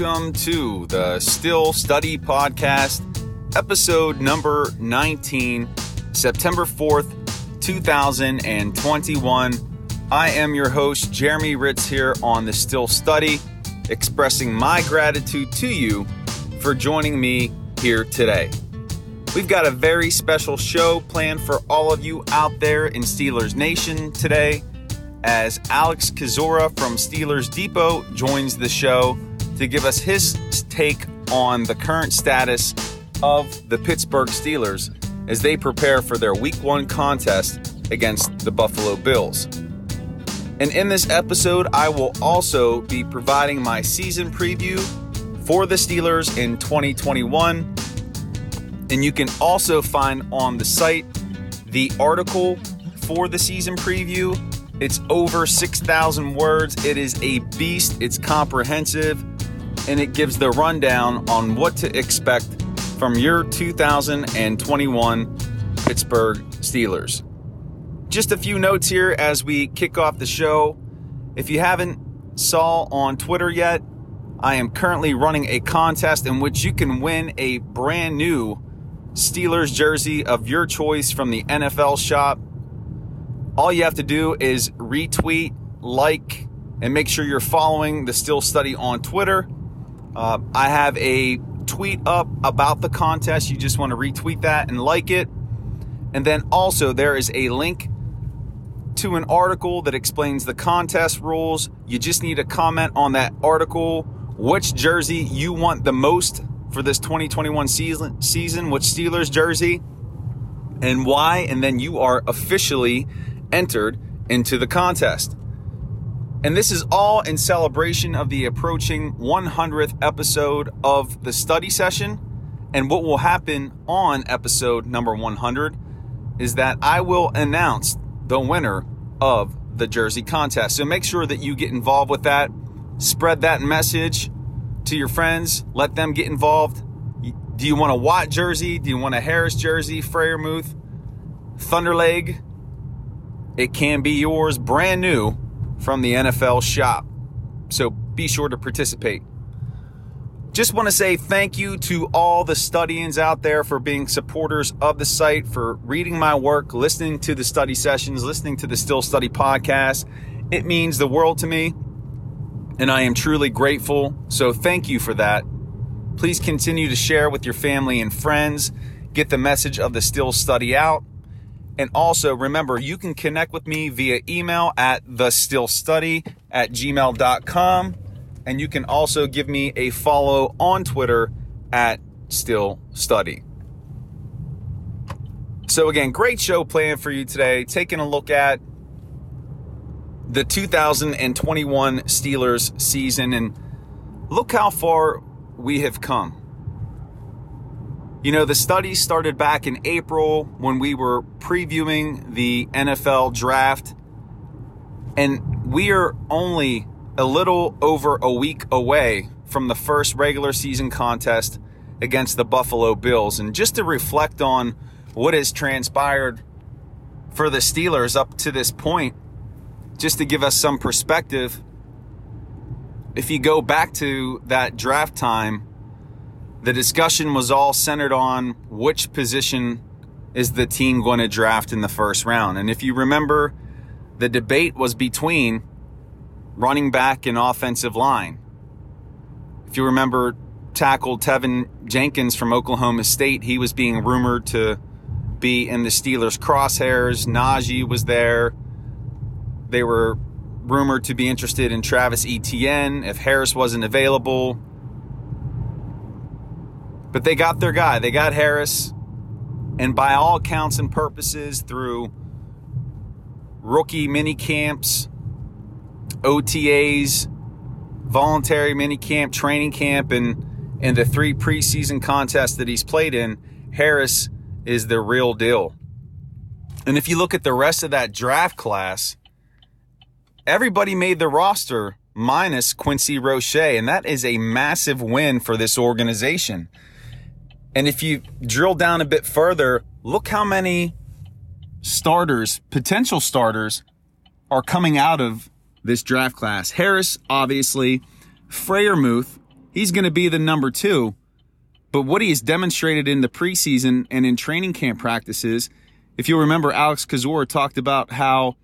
welcome to the Steel Study Podcast, episode number 19, September 4th, 2021. I am your host, Jeremy Ritz, here on the Steel Study, expressing my gratitude to you for joining me here today. We've got a very special show planned for all of you out there in Steelers Nation today as Alex Kozora from Steelers Depot joins the show to give us his take on the current status of the Pittsburgh Steelers as they prepare for their Week 1 contest against the Buffalo Bills. And in this episode, I will also be providing my season preview for the Steelers in 2021 and you can also find on the site the article for the season preview. It's over 6,000 words. It is a beast, it's comprehensive, and it gives the rundown on what to expect from your 2021 Pittsburgh Steelers. Just a few notes here as we kick off the show. If you haven't saw on Twitter yet, I am currently running a contest in which you can win a brand new Steelers jersey of your choice from the NFL shop. All you have to do is retweet, like, and make sure you're following the Steel Study on Twitter. Uh, I have a tweet up about the contest. You just want to retweet that and like it. And then also, there is a link to an article that explains the contest rules. You just need to comment on that article which jersey you want the most for this 2021 season, season which Steelers jersey and why, and then you are officially entered into the contest. And this is all in celebration of the approaching 100th episode of the study session. And what will happen on episode number 100 is that I will announce the winner of the jersey contest. So make sure that you get involved with that. Spread that message to your friends, let them get involved. Do you want a Watt jersey? Do you want a Harris jersey, Freiermuth, Thunderleg? It can be yours brand new from the NFL shop. So be sure to participate. Just want to say thank you to all the studians out there for being supporters of the site, for reading my work, listening to the study sessions, listening to the Steel Study podcast. It means the world to me and I am truly grateful. So thank you for that. Please continue to share with your family and friends. Get the message of the Steel Study out. And also remember, you can connect with me via email at thesteelstudy at gmail.com. And you can also give me a follow on Twitter at Steel Study. So, again, great show planned for you today. Taking a look at the 2021 Steelers season and look how far we have come. You know, the study started back in April when we were previewing the NFL draft, and we are only a little over a week away from the first regular season contest against the Buffalo Bills. And just to reflect on what has transpired for the Steelers up to this point, just to give us some perspective, if you go back to that draft time, the discussion was all centered on which position is the team going to draft in the first round. And if you remember, the debate was between running back and offensive line. If you remember, tackle Teven Jenkins from Oklahoma State, he was being rumored to be in the Steelers' crosshairs. Najee was there. They were rumored to be interested in Travis Etienne if Harris wasn't available. But they got their guy. They got Harris. And by all counts and purposes, through rookie mini camps, OTAs, voluntary mini camp, training camp, and, and the three preseason contests that he's played in, Harris is the real deal. And if you look at the rest of that draft class, everybody made the roster minus Quincy Roche, and that is a massive win for this organization. And if you drill down a bit further, look how many starters, potential starters, are coming out of this draft class. Harris, obviously, Freiermuth, he's going to be the number two. But what he has demonstrated in the preseason and in training camp practices, if you remember, Alex Kozora talked about how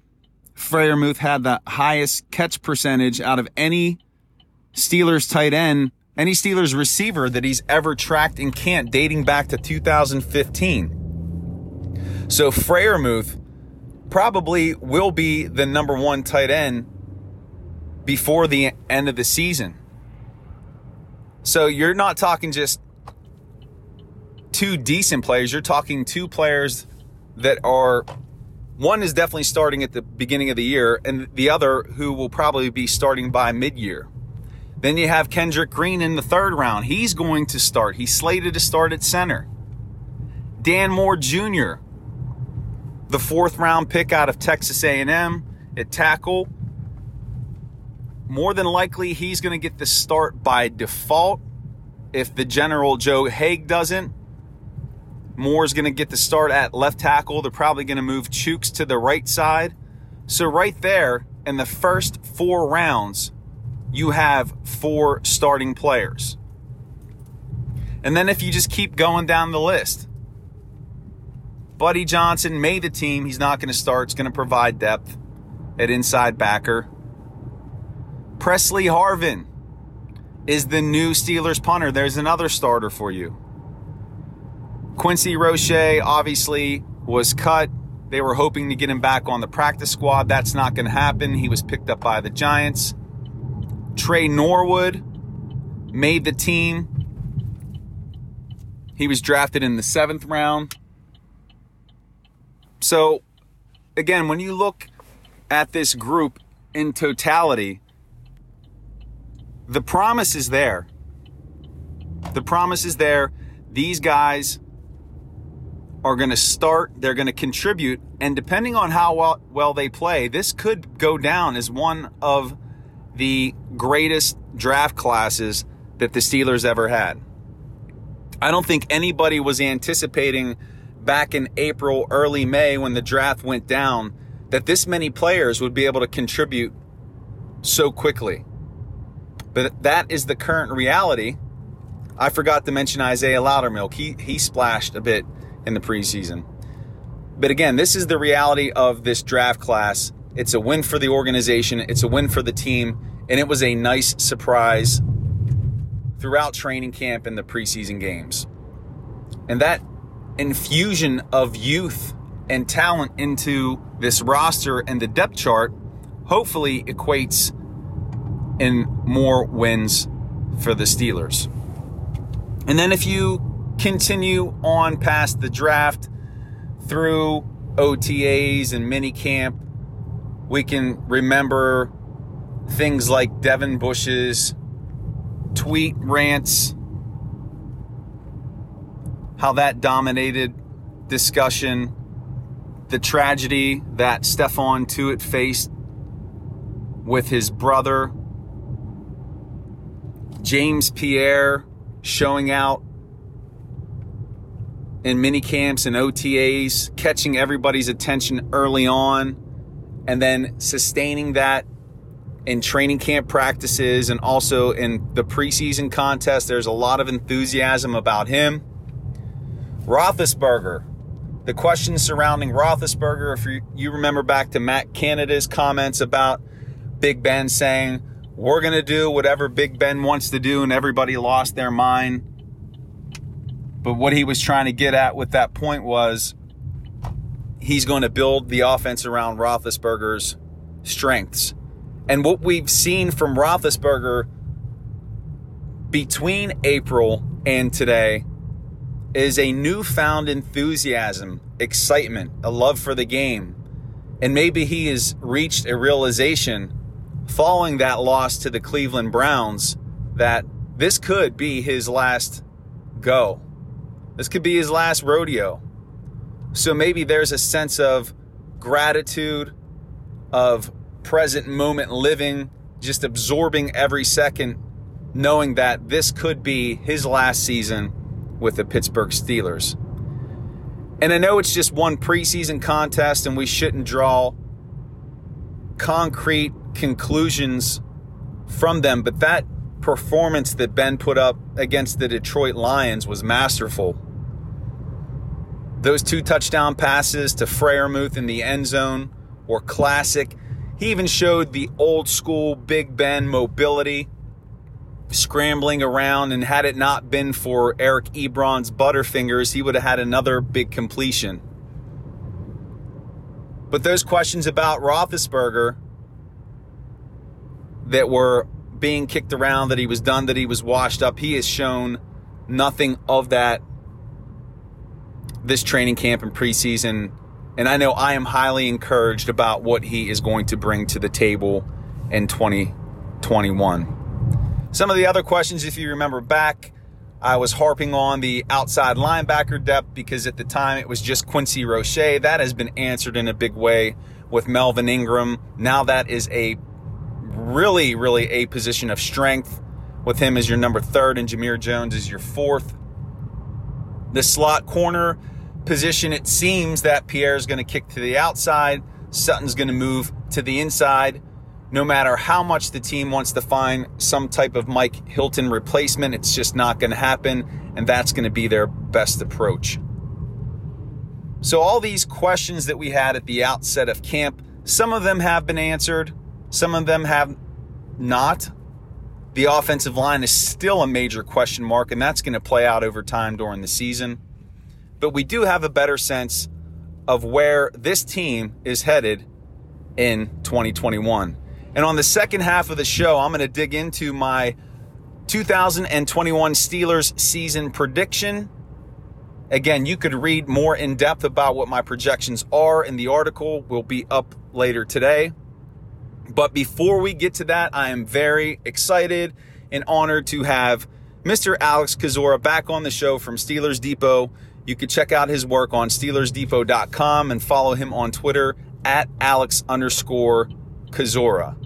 Freiermuth had the highest catch percentage out of any Steelers tight end, any Steelers receiver that he's ever tracked in camp dating back to 2015. So Freiermuth probably will be the number one tight end before the end of the season. So you're not talking just two decent players, you're talking two players that are one is definitely starting at the beginning of the year, and the other who will probably be starting by mid year. Then you have Kendrick Green in the third round. He's going to start. He's slated to start at center. Dan Moore Jr., the fourth round pick out of Texas A&M at tackle. More than likely, he's going to get the start by default. If the general Joe Haeg doesn't, Moore's going to get the start at left tackle. They're probably going to move Chuks to the right side. So, right there in the first four rounds, you have four starting players. And then if you just keep going down the list, Buddy Johnson made the team. He's not going to start. It's going to provide depth at inside backer. Pressley Harvin is the new Steelers punter. There's another starter for you. Quincy Roche obviously was cut. They were hoping to get him back on the practice squad. That's not going to happen. He was picked up by the Giants. Tre Norwood made the team. He was drafted in the seventh round. So, again, when you look at this group in totality, the promise is there. The promise is there. These guys are going to start, they're going to contribute, and depending on how well, well they play, this could go down as one of the greatest draft classes that the Steelers ever had. I don't think anybody was anticipating back in April, early May when the draft went down that this many players would be able to contribute so quickly. But that is the current reality. I forgot to mention Isaiah Loudermilk. He he splashed a bit in the preseason. But again, this is the reality of this draft class. It's a win for the organization, it's a win for the team, and it was a nice surprise throughout training camp and the preseason games. And that infusion of youth and talent into this roster and the depth chart hopefully equates in more wins for the Steelers. And then if you continue on past the draft through OTAs and mini camp, we can remember things like Devin Bush's tweet rants, how that dominated discussion, the tragedy that Stephon Tuitt faced with his brother, James Pierre showing out in mini camps and OTAs, catching everybody's attention early on, and then sustaining that in training camp practices and also in the preseason contest. There's a lot of enthusiasm about him. Roethlisberger, the questions surrounding Roethlisberger, if you, remember back to Matt Canada's comments about Big Ben saying, we're going to do whatever Big Ben wants to do, and everybody lost their mind. But what he was trying to get at with that point was he's going to build the offense around Roethlisberger's strengths. And what we've seen from Roethlisberger between April and today is a newfound enthusiasm, excitement, a love for the game. And maybe he has reached a realization following that loss to the Cleveland Browns that this could be his last go. This could be his last rodeo. So maybe there's a sense of gratitude, of present moment living, just absorbing every second, knowing that this could be his last season with the Pittsburgh Steelers. And I know it's just one preseason contest and we shouldn't draw concrete conclusions from them, but that performance that Ben put up against the Detroit Lions was masterful. Those two touchdown passes to Freiermuth in the end zone were classic. He even showed the old school Big Ben mobility, scrambling around, and had it not been for Eric Ebron's Butterfingers, he would have had another big completion. But those questions about Roethlisberger that were being kicked around, that he was done, that he was washed up, he has shown nothing of that this training camp and preseason. And I know I am highly encouraged about what he is going to bring to the table in 2021. Some of the other questions, if you remember back, I was harping on the outside linebacker depth because at the time it was just Quincy Roche. That has been answered in a big way with Melvin Ingram. Now that is a really, really a position of strength with him as your number third and Jamir Jones as your fourth. The slot corner position, it seems that Pierre is going to kick to the outside. Sutton's going to move to the inside. No matter how much the team wants to find some type of Mike Hilton replacement, it's just not going to happen, and that's going to be their best approach. So, all these questions that we had at the outset of camp, some of them have been answered, some of them have not. The offensive line is still a major question mark, and that's going to play out over time during the season but we do have a better sense of where this team is headed in 2021. And on the second half of the show, I'm going to dig into my 2021 Steelers season prediction. Again, you could read more in depth about what my projections are in the article. Will be up later today. But before we get to that, I am very excited and honored to have Mr. Alex Kozora back on the show from Steelers Depot. You can check out his work on SteelersDepot.com and follow him on Twitter at Alex underscore Kozora.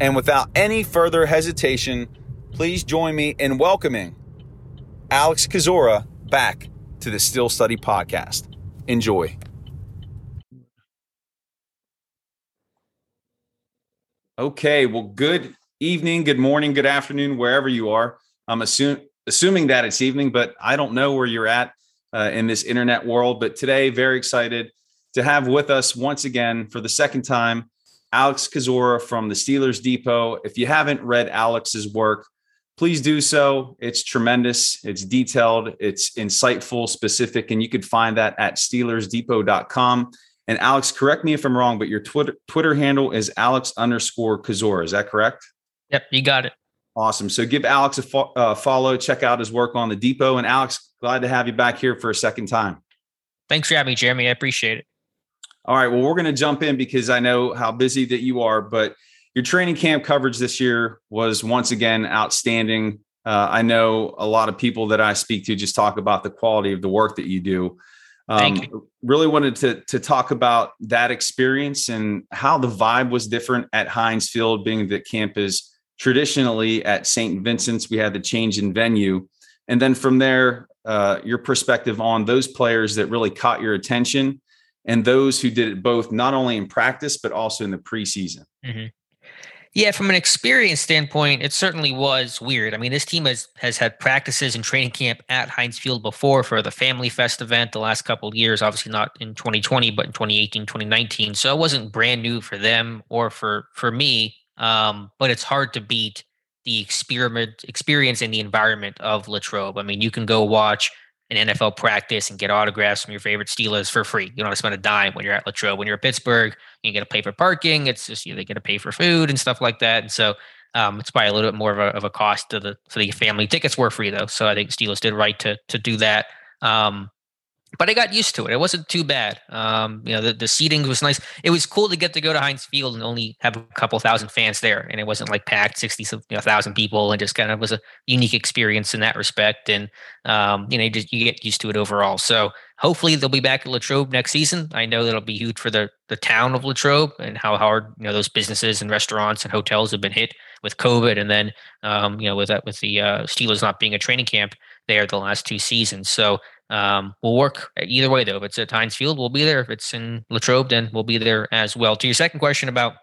And without any further hesitation, please join me in welcoming Alex Kozora back to the Steel Study Podcast. Enjoy. Okay, well, good evening, good morning, good afternoon, wherever you are. I'm assume, assuming that it's evening, but I don't know where you're at uh, in this internet world. But today, very excited to have with us once again for the second time Alex Kozora from the Steelers Depot. If you haven't read Alex's work, please do so. It's tremendous, it's detailed, it's insightful, specific, and you can find that at SteelersDepot.com. And Alex, correct me if I'm wrong, but your Twitter Twitter handle is Alex underscore Kozora. Is that correct? Yep, you got it. Awesome. So give Alex a fo- uh, follow. Check out his work on the Depot. And Alex, glad to have you back here for a second time. Thanks for having me, Jeremy. I appreciate it. All right. Well, we're going to jump in because I know how busy that you are, but your training camp coverage this year was once again outstanding. Uh, I know a lot of people that I speak to just talk about the quality of the work that you do. Um, Thank you. Really wanted to to talk about that experience and how the vibe was different at Heinz Field, being that camp is traditionally at St. Vincent's, we had the change in venue. And then from there, uh, your perspective on those players that really caught your attention and those who did it both not only in practice, but also in the preseason. Mm-hmm. Yeah, from an experience standpoint, it certainly was weird. I mean, this team has has had practices and training camp at Heinz Field before for the Family Fest event the last couple of years, obviously not in 2020, but in 2018, 2019. So it wasn't brand new for them or for for me um, but it's hard to beat the experiment experience in the environment of Latrobe. I mean, you can go watch an NFL practice and get autographs from your favorite Steelers for free. You don't have to spend a dime when you're at Latrobe. When you're at Pittsburgh, you get to pay for parking. It's just you know, they get to pay for food and stuff like that. And so um, it's probably a little bit more of a, of a cost to the for the family. Tickets were free though, so I think Steelers did right to to do that. Um, but I got used to it. It wasn't too bad. Um, you know, the, the seating was nice. It was cool to get to go to Heinz Field and only have a couple thousand fans there, and it wasn't like packed sixty you know, thousand people, and just kind of was a unique experience in that respect. And um, you know, you just you get used to it overall. So hopefully they'll be back at Latrobe next season. I know that'll be huge for the the town of Latrobe and how hard you know those businesses and restaurants and hotels have been hit with COVID, and then um, you know with that with the uh, Steelers not being a training camp there the last two seasons. So um, we'll work either way, though. If it's at Heinz Field, we'll be there. If it's in Latrobe, then we'll be there as well. To your second question about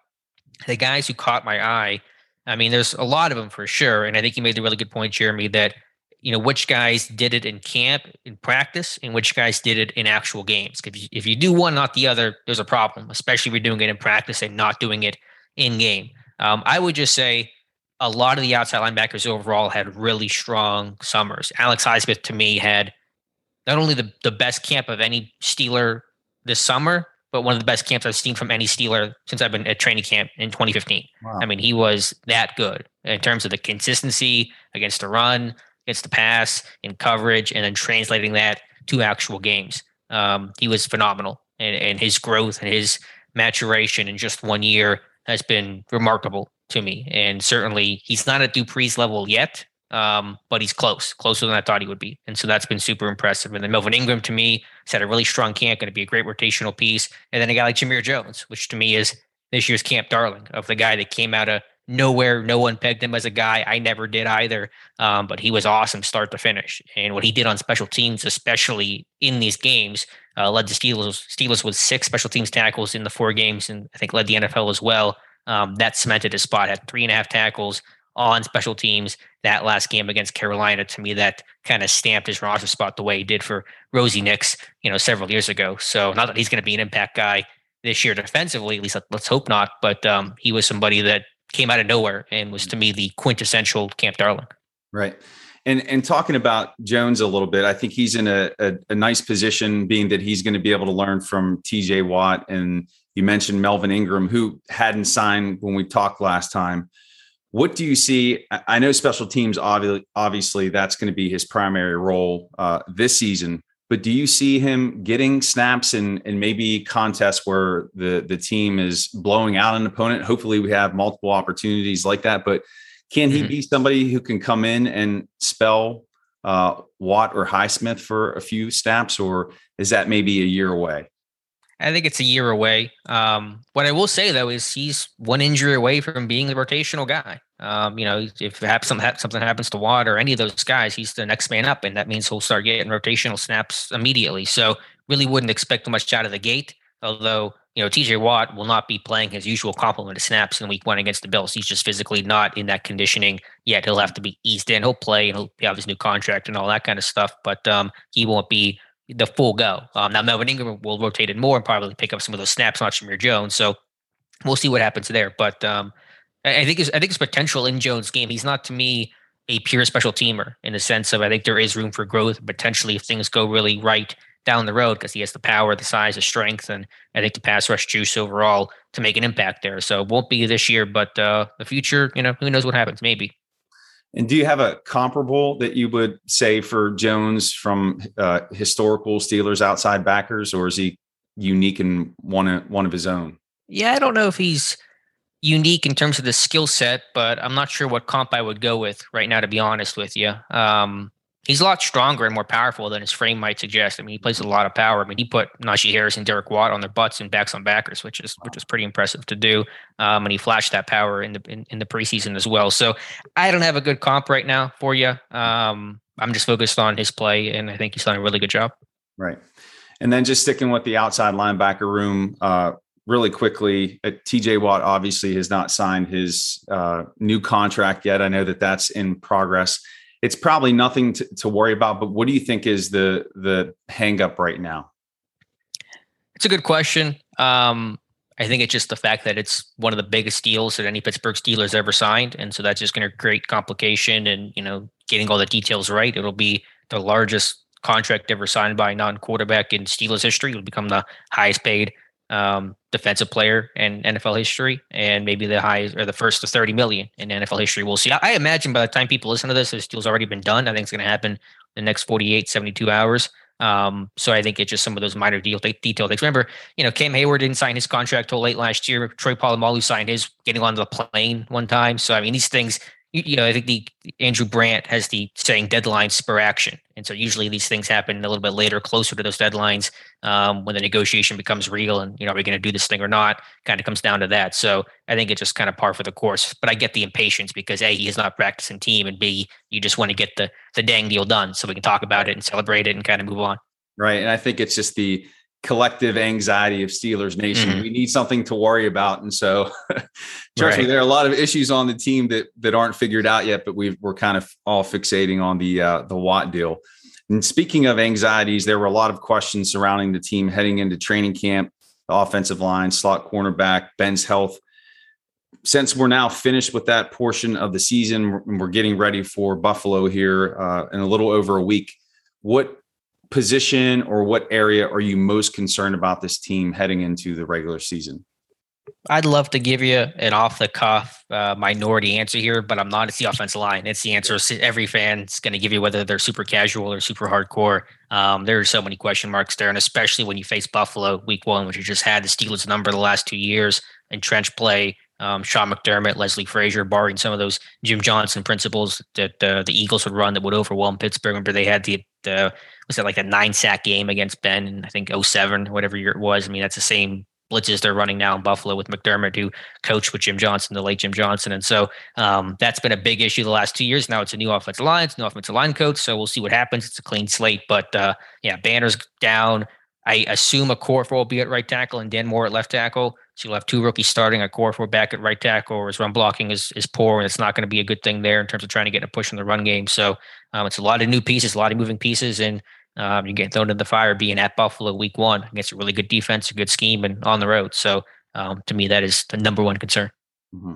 the guys who caught my eye, I mean, there's a lot of them for sure. And I think you made the really good point, Jeremy, that you know which guys did it in camp in practice and which guys did it in actual games if you, if you do one not the other there's a problem especially if you're doing it in practice and not doing it in game um, i would just say a lot of the outside linebackers overall had really strong summers alex highsmith to me had not only the, the best camp of any steeler this summer but one of the best camps i've seen from any steeler since i've been at training camp in 2015 wow. i mean he was that good in terms of the consistency against the run against the pass in coverage and then translating that to actual games. Um, he was phenomenal, and, and his growth and his maturation in just one year has been remarkable to me. And certainly, he's not at Dupree's level yet, um, but he's close, closer than I thought he would be. And so that's been super impressive. And then Melvin Ingram, to me, has had a really strong camp, going to be a great rotational piece. And then a guy like Jamir Jones, which to me is this year's camp darling of the guy that came out of nowhere. No one pegged him as a guy. I never did either. Um, but he was awesome start to finish. And what he did on special teams, especially in these games, uh, led the Steelers. Steelers with six special teams tackles in the four games, and I think led the NFL as well. Um, that cemented his spot. Had three and a half tackles on special teams. That last game against Carolina, to me, that kind of stamped his roster spot the way he did for Rosie Nix, you know, several years ago. So not that he's going to be an impact guy this year defensively, at least let's hope not. But um, he was somebody that came out of nowhere and was to me the quintessential Camp Darling. Right. And and talking about Jones a little bit, I think he's in a, a, a nice position, being that he's going to be able to learn from T.J. Watt and you mentioned Melvin Ingram, who hadn't signed when we talked last time. What do you see? I know special teams, obviously, obviously that's going to be his primary role uh, this season but do you see him getting snaps and and maybe contests where the the team is blowing out an opponent? Hopefully, we have multiple opportunities like that. But can he mm-hmm. be somebody who can come in and spell uh, Watt or Highsmith for a few snaps, or is that maybe a year away? I think it's a year away. Um, what I will say though is he's one injury away from being the rotational guy. Um, you know, if something something happens to Watt or any of those guys, he's the next man up, and that means he'll start getting rotational snaps immediately. So really wouldn't expect much out of the gate. Although you know, TJ Watt will not be playing his usual complement of snaps in week one against the Bills. He's just physically not in that conditioning yet. He'll have to be eased in. He'll play and he'll have his new contract and all that kind of stuff, but um, he won't be the full go. Um, now Melvin Ingram will rotate in more and probably pick up some of those snaps, not Jamir Jones. So we'll see what happens there. But um, I think his, I think his potential in Jones' game. He's not to me a pure special teamer in the sense of I think there is room for growth potentially if things go really right down the road because he has the power, the size, the strength, and I think the pass rush juice overall to make an impact there. So it won't be this year, but uh, the future, you know, who knows what happens? Maybe. And do you have a comparable that you would say for Jones from uh, historical Steelers outside backers, or is he unique in one of, one of his own? Yeah, I don't know if he's unique in terms of the skill set, but I'm not sure what comp I would go with right now. To be honest with you, um, he's a lot stronger and more powerful than his frame might suggest. I mean, he plays a lot of power. I mean, he put Najee Harris and Derek Watt on their butts and backs on backers, which is which is pretty impressive to do. Um, and he flashed that power in the in, in, the preseason as well. So I don't have a good comp right now for you. Um, I'm just focused on his play, and I think he's done a really good job. Right. And then just sticking with the outside linebacker room, uh, really quickly, uh, TJ Watt obviously has not signed his uh, new contract yet. I know that that's in progress it's probably nothing to, to worry about. But what do you think is the the hang up right now? It's a good question. Um, I think it's just the fact that it's one of the biggest deals that any Pittsburgh Steelers ever signed, and so that's just going to create complication. And you know, getting all the details right, it'll be the largest contract ever signed by a non-quarterback in Steelers history. It'll become the highest paid um, defensive player in NFL history, and maybe the highest or the first to 30 million in NFL history. We'll see. I, I imagine by the time people listen to this, this deal's already been done. I think it's going to happen the next 48, 72 hours. Um, so I think it's just some of those minor deal detail things. Remember, you know, Cam Heyward didn't sign his contract till late last year. Troy Polamalu signed his getting on the plane one time. So I mean, these things you, know, I think the Andrew Brandt has the saying deadline spur action. And so usually these things happen a little bit later, closer to those deadlines, um, when the negotiation becomes real and, you know, are we going to do this thing or not? Kind of comes down to that. So I think it's just kind of par for the course. But I get the impatience because A, he is not practicing team, and B, you just want to get the the dang deal done so we can talk about it and celebrate it and kind of move on. Right. And I think it's just the collective anxiety of Steelers Nation. Mm-hmm. We need something to worry about, and so trust right. me, there are a lot of issues on the team that that aren't figured out yet. But we are kind of all fixating on the uh, the Watt deal. And speaking of anxieties, there were a lot of questions surrounding the team heading into training camp, the offensive line, slot cornerback, Ben's health. Since we're now finished with that portion of the season, we're getting ready for Buffalo here uh, in a little over a week. What position or what area are you most concerned about this team heading into the regular season? I'd love to give you an off the cuff uh, minority answer here, but I'm not. It's the offensive line. It's the answer every fan's going to give you, whether they're super casual or super hardcore. Um, there are so many question marks there, and especially when you face Buffalo week one, which you just had the Steelers number the last two years in trench play. Um, Sean McDermott, Leslie Frazier, barring some of those Jim Johnson principles that uh, the Eagles would run that would overwhelm Pittsburgh. Remember, they had the, the was it like a nine sack game against Ben in I think 07, whatever year it was. I mean, that's the same blitzes they're running now in Buffalo with McDermott, who coached with Jim Johnson, the late Jim Johnson. And so um, that's been a big issue the last two years. Now it's a new offensive line, it's a new offensive line coach. So we'll see what happens. It's a clean slate. But uh, yeah, Banner's down. I assume a Okorafor will be at right tackle and Dan Moore at left tackle. So you'll have two rookies starting, Okorafor back at right tackle, or his run blocking is is poor, and it's not going to be a good thing there in terms of trying to get a push in the run game. So um, it's a lot of new pieces, a lot of moving pieces, and um, you get thrown in the fire being at Buffalo week one against a really good defense, a good scheme, and on the road. So um, to me, that is the number one concern. Mm-hmm.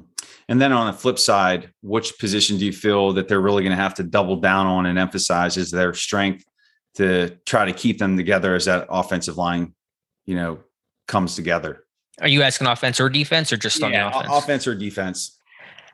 And then on the flip side, which position do you feel that they're really going to have to double down on and emphasize is their strength to try to keep them together as that offensive line, you know, comes together? Are you asking offense or defense or just yeah, on the offense? Offense or defense?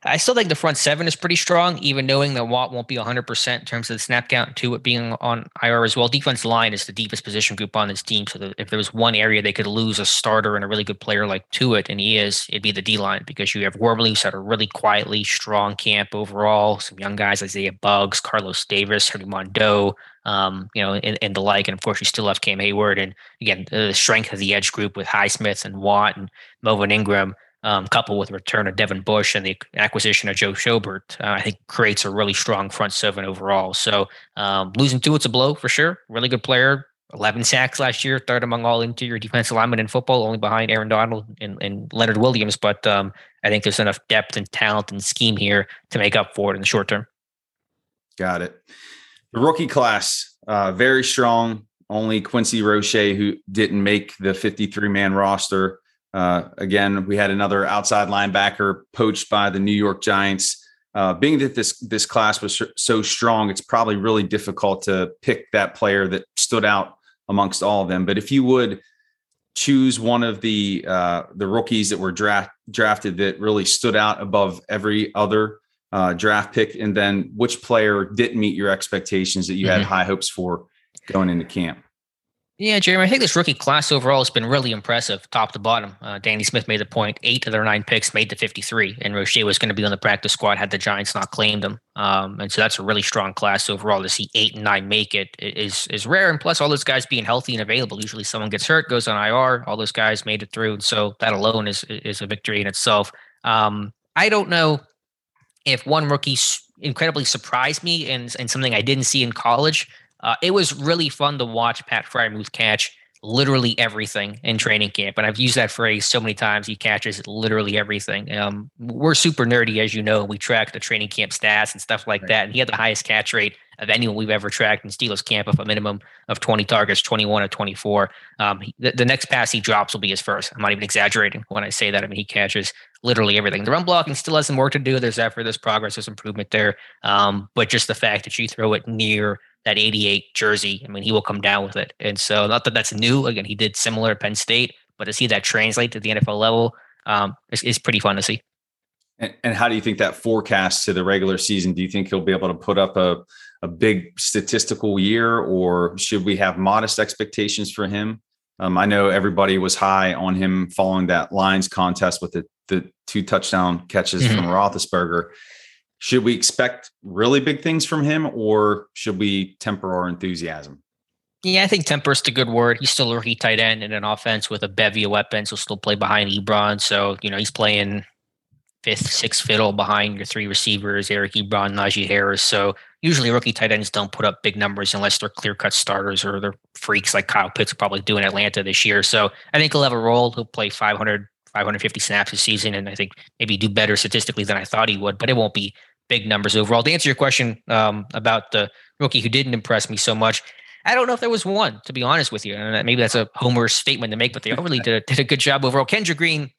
I still think the front seven is pretty strong, even knowing that Watt won't be 100% in terms of the snap count Tuitt being on IR as well. Defense line is the deepest position group on this team. So if there was one area they could lose a starter and a really good player like Tuitt, and he is, it'd be the D line because you have Wormley who's had a really quietly strong camp overall. Some young guys, Isaiah Buggs, Carlos Davis, Henry Mondeaux, um, you know, and, and, the like. And of course, you still have Cam Heyward, And again, the strength of the edge group with Highsmith and Watt and Melvin Ingram um, coupled with the return of Devin Bush and the acquisition of Joe Schobert, uh, I think creates a really strong front seven overall. So um, losing two, it's a blow for sure. Really good player. 11 sacks last year, third among all interior defensive linemen in football, only behind Aaron Donald and, and Leonard Williams. But um, I think there's enough depth and talent and scheme here to make up for it in the short term. Got it. The rookie class, uh, very strong. Only Quincy Roche, who didn't make the 53 man roster. Uh, again, we had another outside linebacker poached by the New York Giants. Uh, being that this this class was so strong, it's probably really difficult to pick that player that stood out amongst all of them. But if you would choose one of the uh, the rookies that were draft, drafted that really stood out above every other uh, draft pick, and then which player didn't meet your expectations that you mm-hmm. had high hopes for going into camp? Yeah, Jeremy, I think this rookie class overall has been really impressive, top to bottom. Uh, Danny Smith made the point: eight of their nine picks made the 53, and Roche was going to be on the practice squad had the Giants not claimed him. Um, and so that's a really strong class overall. To see eight and nine make it is is rare, and plus all those guys being healthy and available. Usually, someone gets hurt, goes on IR. All those guys made it through, and so that alone is is a victory in itself. Um, I don't know if one rookie incredibly surprised me and and something I didn't see in college. Uh, it was really fun to watch Pat Freiermuth catch literally everything in training camp. And I've used that phrase so many times. He catches literally everything. Um, we're super nerdy, as you know. We track the training camp stats and stuff like right. that. And he had the highest catch rate of anyone we've ever tracked in Steelers camp of a minimum of 20 targets, 21 or 24. Um, he, the, the, next pass he drops will be his first. I'm not even exaggerating when I say that. I mean, he catches literally everything. The run blocking still has some work to do. There's effort, there's progress, there's improvement there. Um, but just the fact that you throw it near – that 88 jersey. I mean, he will come down with it. And so, not that that's new. Again, he did similar at Penn State, but to see that translate to the NFL level um, is, is pretty fun to see. And, and, how do you think that forecasts to the regular season? Do you think he'll be able to put up a, a big statistical year, or should we have modest expectations for him? Um, I know everybody was high on him following that Lions contest with the, the two touchdown catches mm-hmm. from Roethlisberger. Should we expect really big things from him, or should we temper our enthusiasm? Yeah, I think temper is the good word. He's still a rookie tight end in an offense with a bevy of weapons. He'll still play behind Ebron. So, you know, he's playing fifth, sixth fiddle behind your three receivers, Eric Ebron, Najee Harris. So usually rookie tight ends don't put up big numbers unless they're clear cut starters or they're freaks like Kyle Pitts will probably do in Atlanta this year. So I think he'll have a role. He'll play 500, 550 snaps this season, and I think maybe do better statistically than I thought he would, but it won't be big numbers overall. To answer your question um, about the rookie who didn't impress me so much, I don't know if there was one, to be honest with you. And maybe that's a homer statement to make, but they really did a, did a good job overall. Kendra Green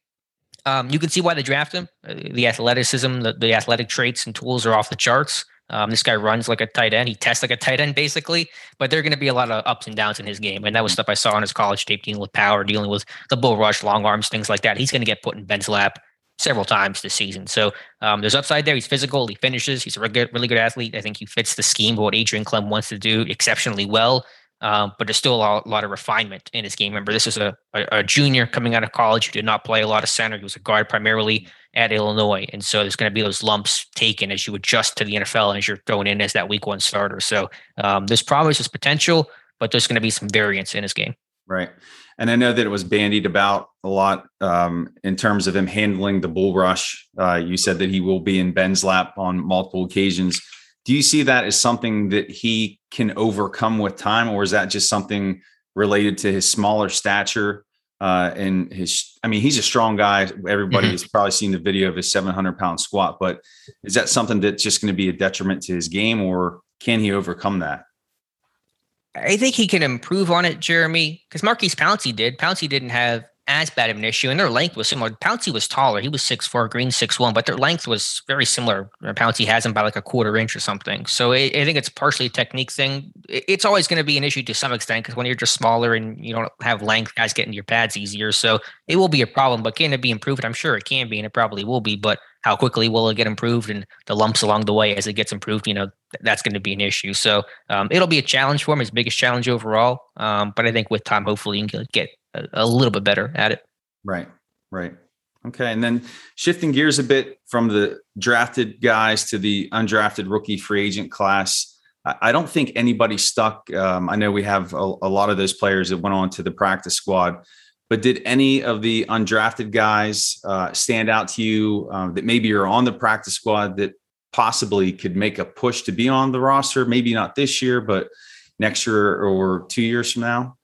um, you can see why they draft him. Uh, the athleticism, the, the athletic traits and tools are off the charts. Um, this guy runs like a tight end. He tests like a tight end, basically. But there are going to be a lot of ups and downs in his game, and that was stuff I saw on his college tape, dealing with power, dealing with the bull rush, long arms, things like that. He's going to get put in Ben's lap several times this season. So um, there's upside there. He's physical. He finishes. He's a really good, really good athlete. I think he fits the scheme of what Adrian Klemm wants to do exceptionally well. Um, but there's still a lot, a lot, of refinement in his game. Remember, this is a, a, a, junior coming out of college who did not play a lot of center. He was a guard primarily at Illinois. And so there's going to be those lumps taken as you adjust to the NFL and as you're thrown in as that week one starter. So um, there's promise, there's potential, but there's going to be some variance in his game. Right. And I know that it was bandied about a lot um, in terms of him handling the bull rush. Uh, you said that he will be in Ben's lap on multiple occasions. Do you see that as something that he can overcome with time, or is that just something related to his smaller stature uh, and his? I mean, he's a strong guy. Everybody mm-hmm. has probably seen the video of his 700 pound squat, but is that something that's just going to be a detriment to his game, or can he overcome that? I think he can improve on it, Jeremy, because Maurkice Pouncey did. Pouncey didn't have as bad of an issue, and their length was similar. Pouncey was taller; he was six four, Green six one, but their length was very similar. Uh, Pouncey has him by like a quarter inch or something. So it, I think it's partially a technique thing. It's always going to be an issue to some extent because when you're just smaller and you don't have length, guys get into your pads easier. So it will be a problem. But can it be improved? I'm sure it can be, and it probably will be. But how quickly will it get improved and the lumps along the way as it gets improved you know that's going to be an issue so um, it'll be a challenge for him his biggest challenge overall um, but i think with time hopefully you can get a, a little bit better at it. Right. Right. Okay. And then shifting gears a bit from the drafted guys to the undrafted rookie free agent class. I don't think anybody stuck. Um, I know we have a, a, lot of those players that went on to the practice squad, but did any of the undrafted guys uh, stand out to you um, that maybe you're on the practice squad that possibly could make a push to be on the roster? Maybe not this year, but next year or two years from now?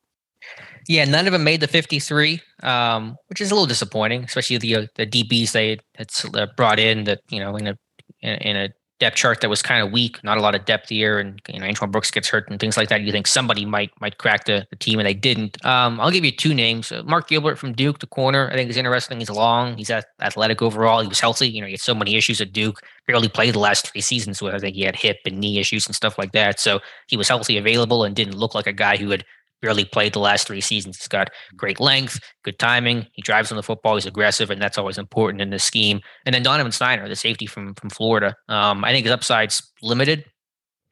Yeah, none of them made the 53, um, which is a little disappointing, especially the uh, the DBs they had uh, brought in that you know in a in a depth chart that was kind of weak, not a lot of depth here, and you know Antoine Brooks gets hurt and things like that. You think somebody might might crack the, the team, and they didn't. Um, I'll give you two names: uh, Mark Gilbert from Duke, the corner. I think is interesting. He's long. He's athletic overall. He was healthy. You know, he had so many issues at Duke. Barely played the last three seasons. So I think he had hip and knee issues and stuff like that. So he was healthy, available, and didn't look like a guy who would barely played the last three seasons. He's got great length, good timing. He drives on the football. He's aggressive, and that's always important in this scheme. And then Donovan Stiner, the safety from from Florida. Um, I think his upside's limited,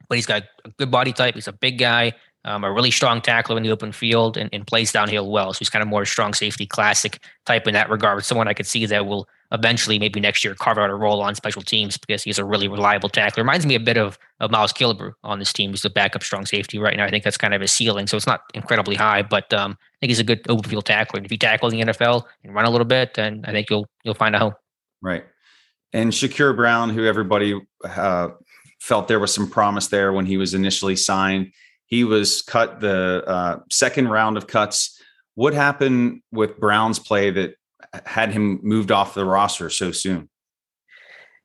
but he's got a good body type. He's a big guy um, a really strong tackler in the open field and, and, plays downhill well. So he's kind of more a strong safety, classic type in that regard. Someone I could see that will eventually, maybe next year, carve out a role on special teams because he's a really reliable tackler. Reminds me a bit of, of Miles Killebrew on this team. He's a backup strong safety right now. I think that's kind of his ceiling. So it's not incredibly high, but um, I think he's a good open field tackler. And if you tackle the NFL and run a little bit, then I think you'll you'll find a home. Right. And Shakur Brown, who everybody uh, felt there was some promise there when he was initially signed he was cut the uh, second round of cuts. What happened with Brown's play that had him moved off the roster so soon?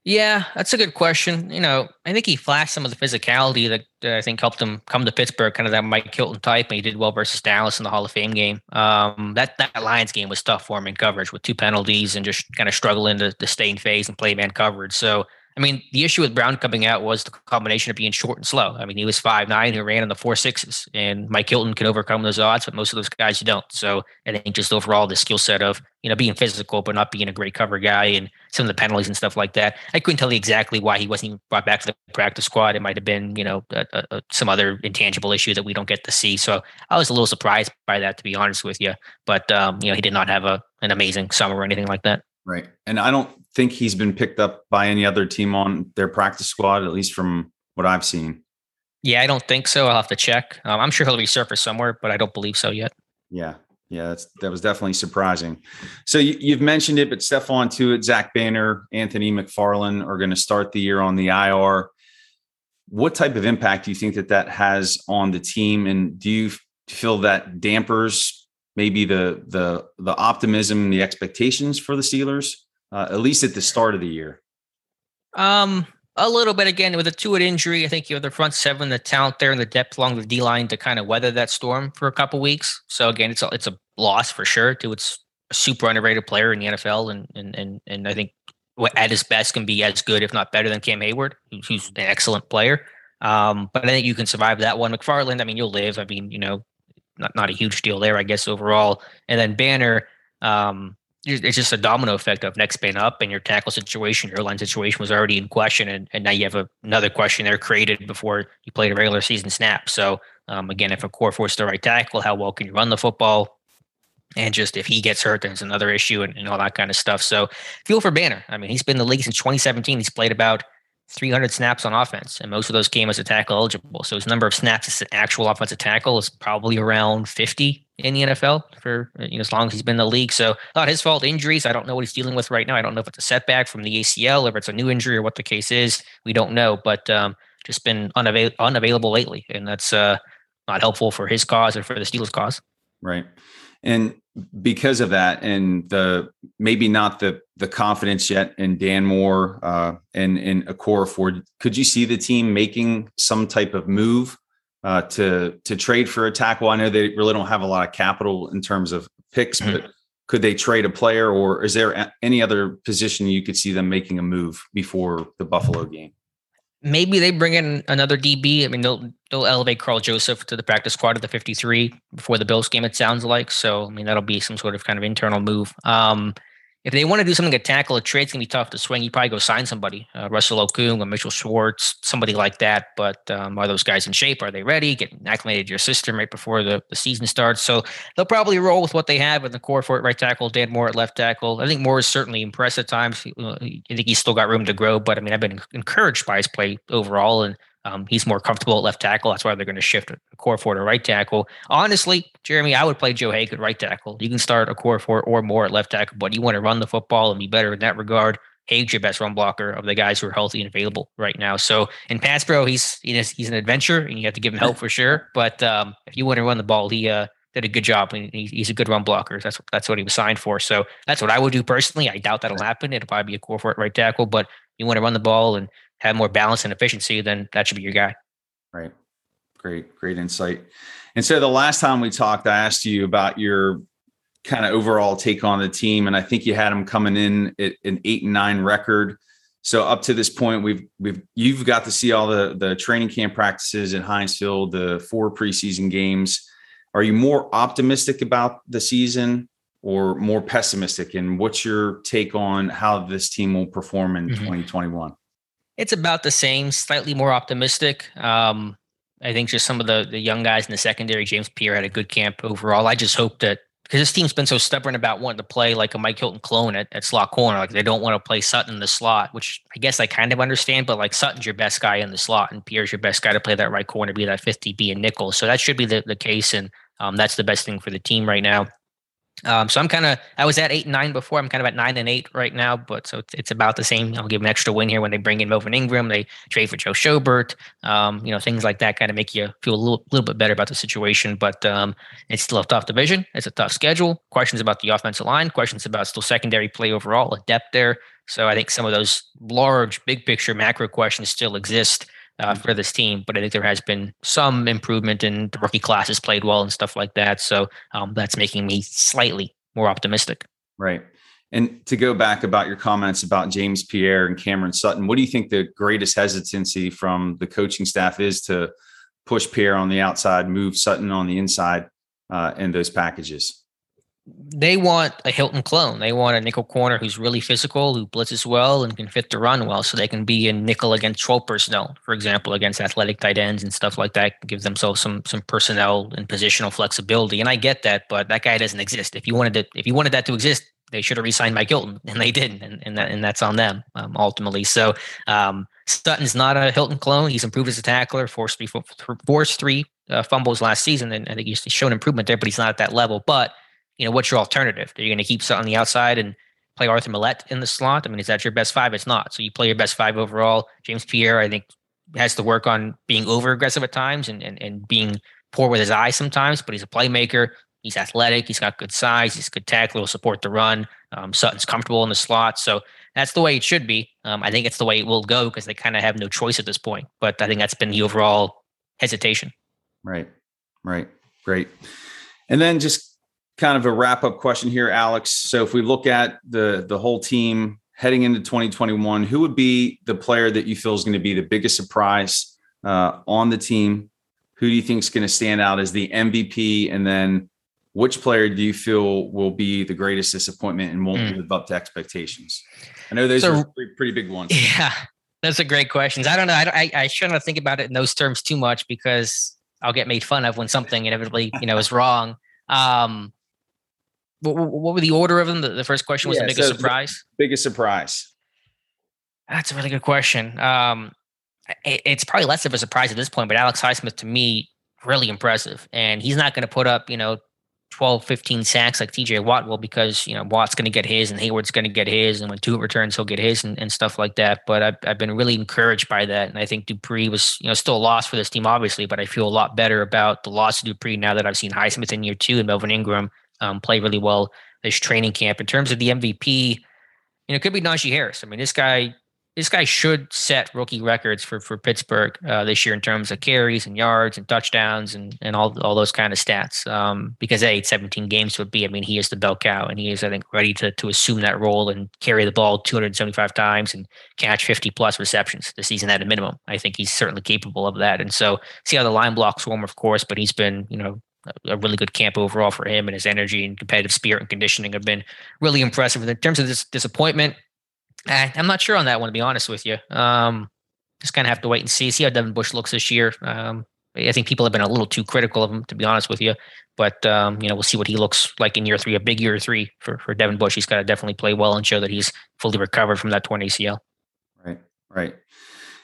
Yeah, that's a good question. You know, I think he flashed some of the physicality that uh, I think helped him come to Pittsburgh, kind of that Mike Hilton type, and he did well versus Dallas in the Hall of Fame game. Um, that that Lions game was tough for him in coverage with two penalties and just kind of struggling to, to stay in phase and play man coverage. So I mean, the issue with Brown coming out was the combination of being short and slow. I mean, he was five nine who ran in the four sixes, and Mike Hilton can overcome those odds, but most of those guys don't. So I think just overall the skill set of you know being physical but not being a great cover guy and some of the penalties and stuff like that. I couldn't tell you exactly why he wasn't brought back to the practice squad. It might have been you know a, a, some other intangible issue that we don't get to see. So I was a little surprised by that, to be honest with you. But um, you know, he did not have a an amazing summer or anything like that. Right. And I don't think he's been picked up by any other team on their practice squad, at least from what I've seen. Yeah, I don't think so. I'll have to check. Um, I'm sure he'll resurface somewhere, but I don't believe so yet. Yeah. Yeah, that was definitely surprising. So you, have mentioned it, but Stephon Tuitt, Zach Banner, Anthony McFarland are going to start the year on the IR. What type of impact do you think that that has on the team, and do you feel that dampers maybe the the the optimism, the expectations for the Steelers, uh, at least at the start of the year? Um, a little bit again with a Tuitt injury. I think you have the front seven, the talent there, and the depth along the D line to kind of weather that storm for a couple weeks. So again, it's a, it's a loss for sure. to its super underrated player in the NFL, and and and and I think at his best can be as good, if not better, than Cam Heyward, who's an excellent player. Um, but I think you can survive that one. McFarland, I mean, you'll live. I mean, you know, not not a huge deal there, I guess overall. And then Banner, um, it's just a domino effect of next man up and your tackle situation, your line situation was already in question. And, and now you have a, another question there created before you played a regular season snap. So, um, again, if Okorafor's the right tackle, how well can you run the football? And just if he gets hurt, there's another issue and, and all that kind of stuff. So, feel for Banner. I mean, he's been in the league since 2017. He's played about 300 snaps on offense, and most of those came as a tackle eligible. So his number of snaps as an actual offensive tackle is probably around 50 in the NFL for you know as long as he's been in the league. So not his fault. Injuries, I don't know what he's dealing with right now. I don't know if it's a setback from the ACL, or if it's a new injury, or what the case is. We don't know, but um, just been unavail- unavailable lately, and that's uh, not helpful for his cause or for the Steelers' cause. Right, and because of that, and the maybe not the the confidence yet in Dan Moore uh, and in Okorafor, could you see the team making some type of move? uh, to to trade for a tackle? I know they really don't have a lot of capital in terms of picks, mm-hmm. but could they trade a player, or is there any other position you could see them making a move before the Buffalo game? Maybe they bring in another DB. I mean, they'll they'll elevate Carl Joseph to the practice squad of the 53 before the Bills game. It sounds like so. I mean, that'll be some sort of kind of internal move. Um, if they want to do something at tackle, a trade's gonna be tough to swing. You probably go sign somebody, uh, Russell Okung, or Mitchell Schwartz, somebody like that. But um, are those guys in shape? Are they ready? Getting acclimated to your system right before the, the season starts. So they'll probably roll with what they have in Okorafor right tackle, Dan Moore at left tackle. I think Moore is certainly impressed at times. I think he's still got room to grow, but I mean, I've been encouraged by his play overall, and um, he's Moore comfortable at left tackle. That's why they're going to shift Okorafor to right tackle. Honestly, Jeremy, I would play Joe Haeg at right tackle. You can start Okorafor or more at left tackle, but you want to run the football and be better in that regard. Haeg's your best run blocker of the guys who are healthy and available right now. So in pass pro, he's he's, he's an adventure, and you have to give him help for sure. But um, if you want to run the ball, he uh, did a good job. and he's a good run blocker. That's that's what he was signed for. So that's what I would do personally. I doubt that'll happen. It'll probably be Okorafor at right tackle, but you want to run the ball and have more balance and efficiency, then that should be your guy. Right. Great, great insight. And so the last time we talked, I asked you about your kind of overall take on the team, and I think you had them coming in at an eight and nine record. So up to this point, we've we've you've got to see all the the training camp practices in Field, the four preseason games. Are you more optimistic about the season or more pessimistic? And what's your take on how this team will perform in mm-hmm. 2021? It's about the same, slightly more optimistic. Um, I think just some of the the young guys in the secondary, James Pierre had a good camp overall. I just hope that because this team's been so stubborn about wanting to play like a Mike Hilton clone at, at slot corner. Like they don't want to play Sutton in the slot, which I guess I kind of understand, but like Sutton's your best guy in the slot and Pierre's your best guy to play that right corner, be that 50, be a nickel. So that should be the, the case. And um, that's the best thing for the team right now. Um, so I'm kind of I was at eight and nine before. I'm kind of at nine and eight right now, but so it's, it's about the same. I'll give an extra win here when they bring in Melvin Ingram. They trade for Joe Schobert. Um, you know things like that kind of make you feel a little, little bit better about the situation. But um, it's still a tough division. It's a tough schedule. Questions about the offensive line. Questions about still secondary play overall. A depth there. So I think some of those large, big picture macro questions still exist uh, for this team. But I think there has been some improvement in the rookie classes played well and stuff like that. So um, that's making me slightly more optimistic. Right. And to go back about your comments about James Pierre and Cameron Sutton, what do you think the greatest hesitancy from the coaching staff is to push Pierre on the outside, move Sutton on the inside uh, in those packages? They want a Hilton clone. They want a nickel corner who's really physical, who blitzes well and can fit the run well, so they can be in nickel against 12 personnel, for example, against athletic tight ends and stuff like that. Give themselves some some personnel and positional flexibility. And I get that, but that guy doesn't exist. If you wanted to, if you wanted that to exist, they should have re-signed Mike Hilton, and they didn't, and, and that and that's on them um, ultimately. So um, Sutton's not a Hilton clone. He's improved as a tackler, forced three, forced three uh, fumbles last season, and I think he's shown improvement there, but he's not at that level. But you know, what's your alternative? Are you going to keep Sutton on the outside and play Arthur Maulet in the slot? I mean, is that your best five? It's not. So you play your best five overall. James Pierre, I think, has to work on being over aggressive at times and, and, and being poor with his eyes sometimes, but he's a playmaker. He's athletic. He's got good size. He's good tackle. He'll support the run. Um, Sutton's comfortable in the slot. So that's the way it should be. Um, I think it's the way it will go because they kind of have no choice at this point. But I think that's been the overall hesitation. Right. Right. Great. And then just kind of a wrap up question here, Alex. So if we look at the the whole team heading into 2021, who would be the player that you feel is going to be the biggest surprise uh, on the team? Who do you think is going to stand out as the MVP? And then which player do you feel will be the greatest disappointment and won't mm. live up to expectations? I know those so, are pretty big ones. Yeah, those are great questions. I don't know. I, I, I shouldn't think about it in those terms too much because I'll get made fun of when something inevitably, you know, is wrong. Um, what, what were the order of them? The, the first question was yeah, the biggest so surprise. biggest surprise. That's a really good question. Um, it, it's probably less of a surprise at this point, but Alex Highsmith to me really impressive, and he's not going to put up, you know, 12, 15 sacks like TJ Watt will because, you know, Watt's going to get his and Heyward's going to get his. And when Tuitt returns, he'll get his and, and stuff like that. But I've, I've been really encouraged by that. And I think Dupree was, you know, still a loss for this team, obviously, but I feel a lot better about the loss of Dupree now that I've seen Highsmith in year two and Melvin Ingram um, play really well this training camp. In terms of the MVP, you know, it could be Najee Harris. I mean, this guy this guy should set rookie records for for Pittsburgh uh, this year in terms of carries and yards and touchdowns and and all all those kind of stats. Um, because a 17 games would be, I mean, he is the bell cow and he is, I think, ready to to assume that role and carry the ball 275 times and catch 50 plus receptions this season at a minimum. I think he's certainly capable of that. And so see how the line blocks warm, of course, but he's been, you know, a really good camp overall for him and his energy and competitive spirit and conditioning have been really impressive. In terms of this disappointment, I, am not sure on that one, to be honest with you. Um, just kind of have to wait and see. See how Devin Bush looks this year. Um, I think people have been a little too critical of him, to be honest with you. But um, you know, we'll see what he looks like in year three, a big year three for for Devin Bush. He's got to definitely play well and show that he's fully recovered from that torn ACL. Right, right.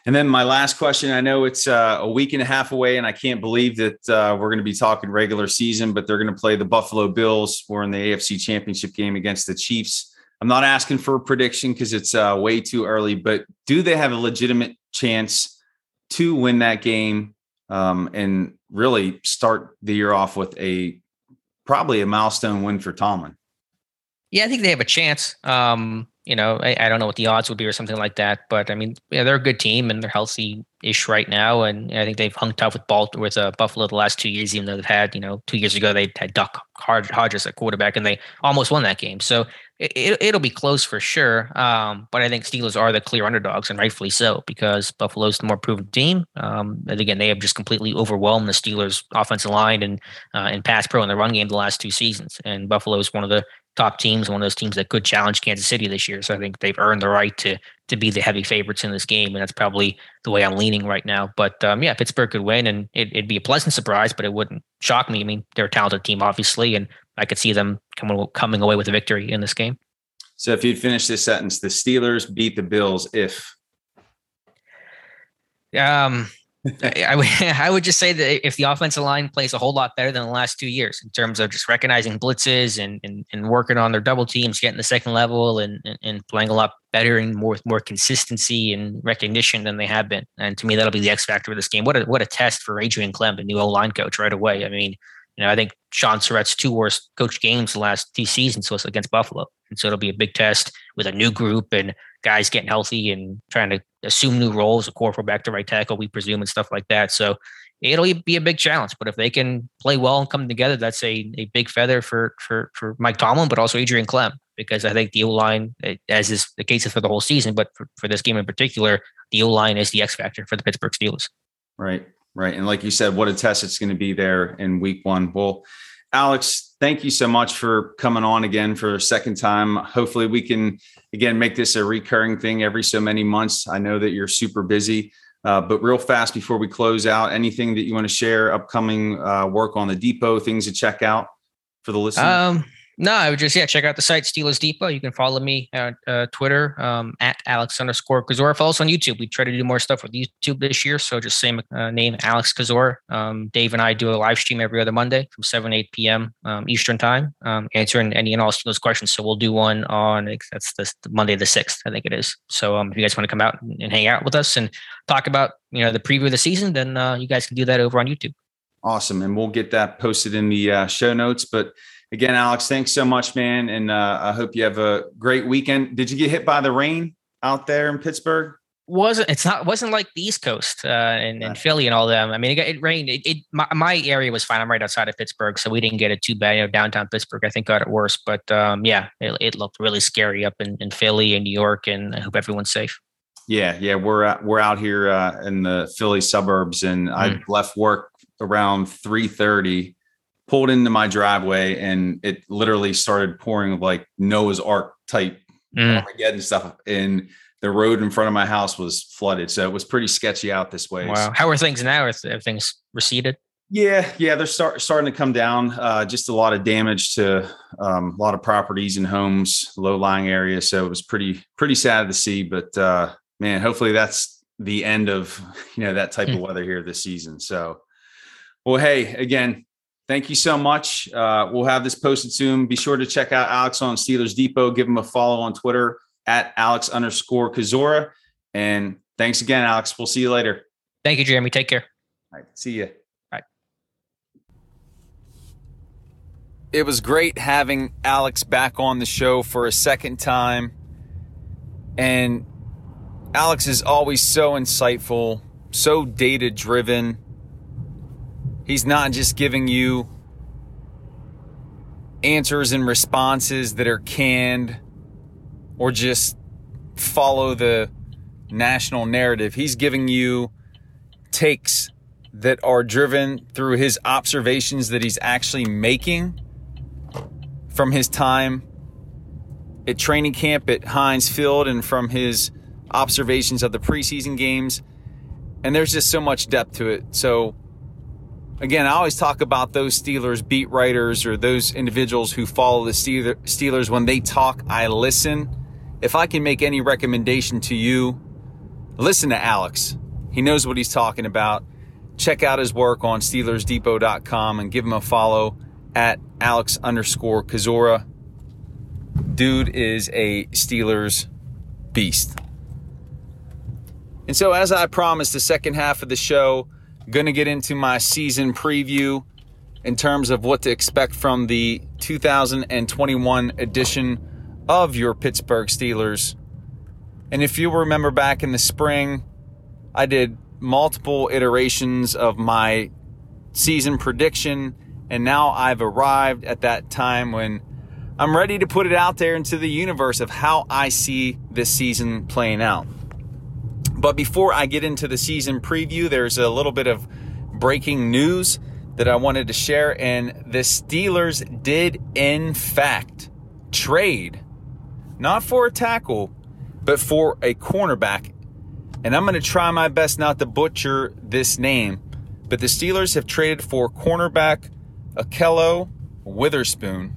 And then my last question. I know it's uh, a week and a half away, and I can't believe that uh, we're going to be talking regular season, but they're going to play the Buffalo Bills. We're in the AFC Championship game against the Chiefs. I'm not asking for a prediction because it's uh, way too early, but do they have a legitimate chance to win that game um, and really start the year off with a probably a milestone win for Tomlin? Yeah, I think they have a chance. Um, you know, I, I, don't know what the odds would be or something like that, but I mean, yeah, they're a good team and they're healthy ish right now. And I think they've hung tough with Balt with uh, Buffalo the last two years, even though they've had, you know, two years ago they had Duck Hodges at quarterback and they almost won that game. So it, will be close for sure. Um, but I think Steelers are the clear underdogs and rightfully so because Buffalo's the more proven team. Um, and again, they have just completely overwhelmed the Steelers offensive line and uh, and pass pro in the run game the last two seasons. And Buffalo is one of the top teams, one of those teams that could challenge Kansas City this year. So I think they've earned the right to to be the heavy favorites in this game, and that's probably the way I'm leaning right now. But um, yeah, Pittsburgh could win, and it, would be a pleasant surprise, but it wouldn't shock me. I mean, they're a talented team, obviously, and I could see them coming coming away with a victory in this game. So if you'd finish this sentence, the Steelers beat the Bills if. Um, I, would, I would just say that if the offensive line plays a whole lot better than the last two years in terms of just recognizing blitzes and and, and working on their double teams, getting the second level and, and, and playing a lot better and more more consistency and recognition than they have been. And to me, that'll be the X factor of this game. What a what a test for Adrian Klemm, the new O line coach, right away. I mean, you know, I think Shaun Sarrett's two worst coach games the last two seasons was against Buffalo. And so it'll be a big test with a new group and guys getting healthy and trying to assume new roles, Okorafor back to right tackle, we presume, and stuff like that. So it'll be a big challenge. But if they can play well and come together, that's a, a big feather for for for Mike Tomlin, but also Adrian Klemm, because I think the O line, eh, as is the case for the whole season, but for, for this game in particular, the O line is the X factor for the Pittsburgh Steelers. Right. Right. And like you said, what a test it's going to be there in week one. Well, Alex, thank you so much for coming on again for a second time. Hopefully, we can again make this a recurring thing every so many months. I know that you're super busy, uh, but real fast before we close out, anything that you want to share, upcoming uh, work on the depot, things to check out for the listeners? Um, No, I would just yeah check out the site Steelers Depot. You can follow me at uh, Twitter um, at Alex underscore Kozora. Follow us on YouTube. We try to do more stuff with YouTube this year, so just same uh, name Alex Kozora. Um, Dave and I do a live stream every other Monday from seven eight p.m. Um, Eastern time, um, answering any and all Steelers questions. So we'll do one on that's the Monday the sixth, I think it is. So um, if you guys want to come out and, and, hang out with us and talk about you know the preview of the season, then uh, you guys can do that over on YouTube. Awesome, and we'll get that posted in the uh, show notes, but again, Alex, thanks so much, man. And uh, I hope you have a great weekend. Did you get hit by the rain out there in Pittsburgh? wasn't it's not wasn't like the East Coast uh, and, and Philly and all them. I mean, it, it rained. It, it my, my, area was fine. I'm right outside of Pittsburgh, so we didn't get it too bad. You know, downtown Pittsburgh, I think, got it worse. But um, yeah, it, it, looked really scary up in, in Philly and New York, and I hope everyone's safe. Yeah, yeah, we're uh, we're out here uh, in the Philly suburbs, and mm. I left work around three thirty pulled into my driveway and it literally started pouring like Noah's Ark type mm. Armageddon stuff. And the road in front of my house was flooded. So it was pretty sketchy out this way. Wow. How are things now? Have things receded? Yeah, yeah, they're start, starting to come down. Uh, just a lot of damage to um, a lot of properties and homes, low lying areas. So it was pretty pretty sad to see. But uh, man, hopefully that's the end of you know that type of hmm. weather here this season. So, well, hey, again, thank you so much. Uh, we'll have this posted soon. Be sure to check out Alex on Steelers Depot. Give him a follow on Twitter at Alex underscore Kozora. And thanks again, Alex. We'll see you later. Thank you, Jeremy. Take care. All right. See you. Bye. It was great having Alex back on the show for a second time. And Alex is always so insightful, so data driven He's not just giving you answers and responses that are canned or just follow the national narrative. He's giving you takes that are driven through his observations that he's actually making from his time at training camp at Heinz Field and from his observations of the preseason games. And there's just so much depth to it. So Again, I always talk about those Steelers beat writers or those individuals who follow the Steelers. When they talk, I listen. If I can make any recommendation to you, listen to Alex. He knows what he's talking about. Check out his work on SteelersDepot.com and give him a follow at Alex underscore Kozora. Dude is a Steelers beast. And so, as I promised, the second half of the show, Going to get into my season preview in terms of what to expect from the 2021 edition of your Pittsburgh Steelers. And if you remember back in the spring, I did multiple iterations of my season prediction, and now I've arrived at that time when I'm ready to put it out there into the universe of how I see this season playing out. But before I get into the season preview, there's a little bit of breaking news that I wanted to share. And the Steelers did, in fact, trade not for a tackle, but for a cornerback. And I'm going to try my best not to butcher this name, but the Steelers have traded for cornerback Akello Witherspoon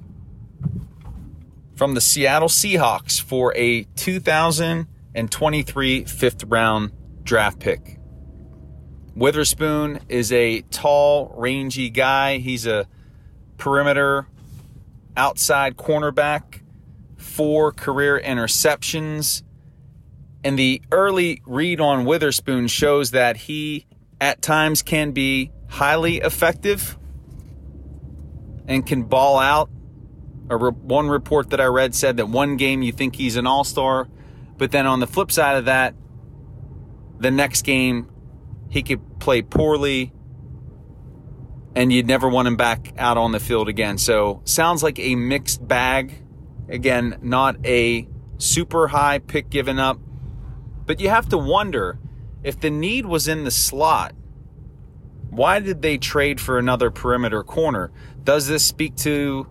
from the Seattle Seahawks for a 2000 and 23 fifth round draft pick. Witherspoon is a tall, rangy guy. He's a perimeter outside cornerback, four career interceptions. And the early read on Witherspoon shows that he at times can be highly effective and can ball out. A one report that I read said that one game you think he's an all star, but then on the flip side of that, the next game, he could play poorly and you'd never want him back out on the field again. So, sounds like a mixed bag. Again, not a super high pick given up, but you have to wonder if the need was in the slot, why did they trade for another perimeter corner? Does this speak to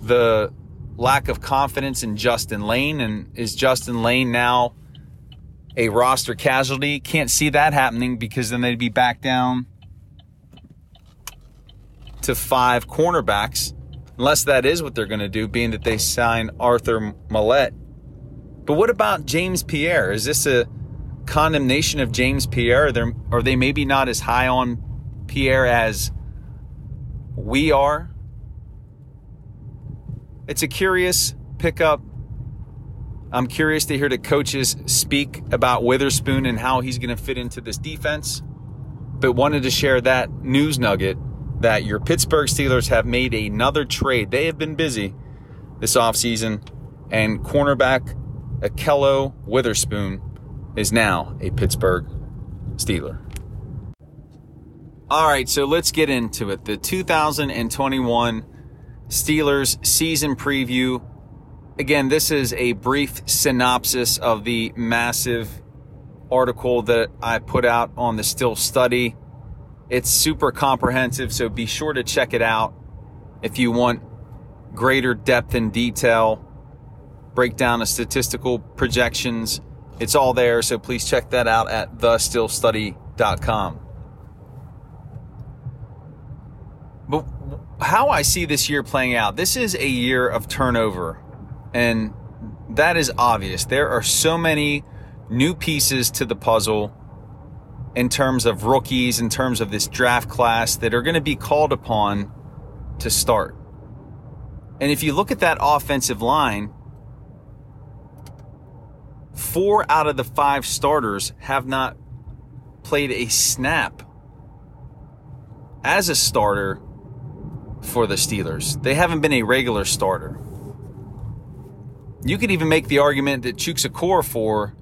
the lack of confidence in Justin Layne. And is Justin Layne now a roster casualty? Can't see that happening because then they'd be back down to five cornerbacks Unless that is what they're going to do, being that they sign Arthur Maulet. But what about James Pierre? Is this a condemnation of James Pierre? Are, they are they maybe not as high on Pierre as we are? It's a curious pickup. I'm curious to hear the coaches speak about Witherspoon and how he's going to fit into this defense. But wanted to share that news nugget that your Pittsburgh Steelers have made another trade. They have been busy this offseason, and cornerback Akello Witherspoon is now a Pittsburgh Steeler. All right, so let's get into it. The 2021 Steelers season preview. Again, this is a brief synopsis of the massive article that I put out on the Steel Study. It's super comprehensive, so be sure to check it out if you want greater depth and detail, breakdown of statistical projections. It's all there, so please check that out at thesteelstudy.com. But how I see this year playing out, this is a year of turnover, and that is obvious. There are so many new pieces to the puzzle in terms of rookies, in terms of this draft class that are going to be called upon to start. And if you look at that offensive line, four out of the five starters have not played a snap as a starter for the Steelers. They haven't been a regular starter. You could even make the argument that Chuks Okorafor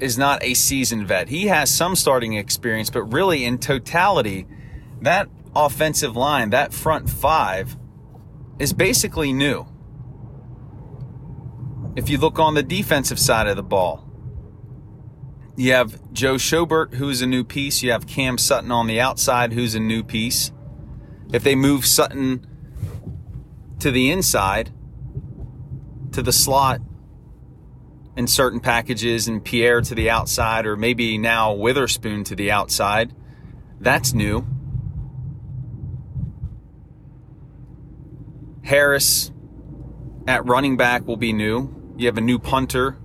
is not a seasoned vet. He has some starting experience, but really in totality, that offensive line, that front five, is basically new. If you look on the defensive side of the ball, you have Joe Schobert, who's a new piece. You have Cam Sutton on the outside, who's a new piece. If they move Sutton to the inside, to the slot, in certain packages and Pierre to the outside, or maybe now Witherspoon to the outside. That's new. Harris at running back will be new. You have a new punter.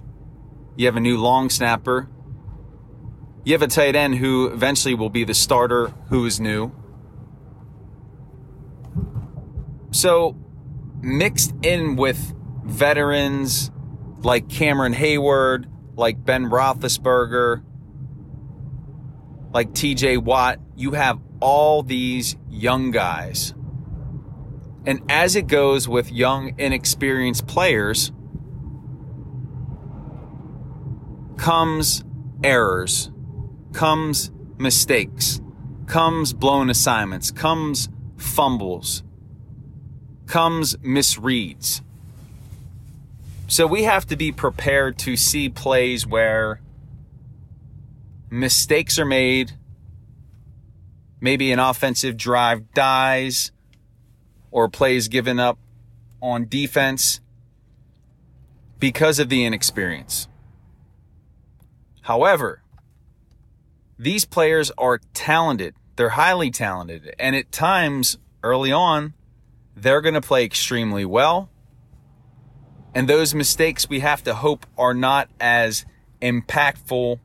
You have a new long snapper. You have a tight end who eventually will be the starter who is new. So, mixed in with veterans like Cameron Heyward, like Ben Roethlisberger, like TJ Watt. You have all these young guys. And as it goes with young, inexperienced players, comes errors, comes mistakes, comes blown assignments, comes fumbles, comes misreads. So we have to be prepared to see plays where mistakes are made, maybe an offensive drive dies, or plays given up on defense because of the inexperience. However, these players are talented. They're highly talented. And at times, early on, they're going to play extremely well and those mistakes we have to hope are not as impactful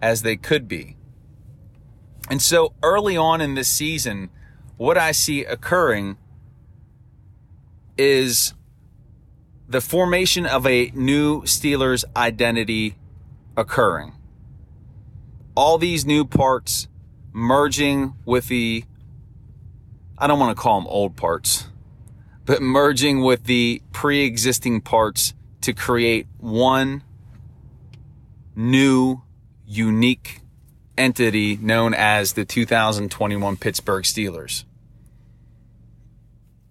as they could be. And so early on in this season, what I see occurring is the formation of a new Steelers identity occurring. All these new parts merging with the, I don't want to call them old parts but merging with the pre existing parts to create one new, unique entity known as the 2021 Pittsburgh Steelers.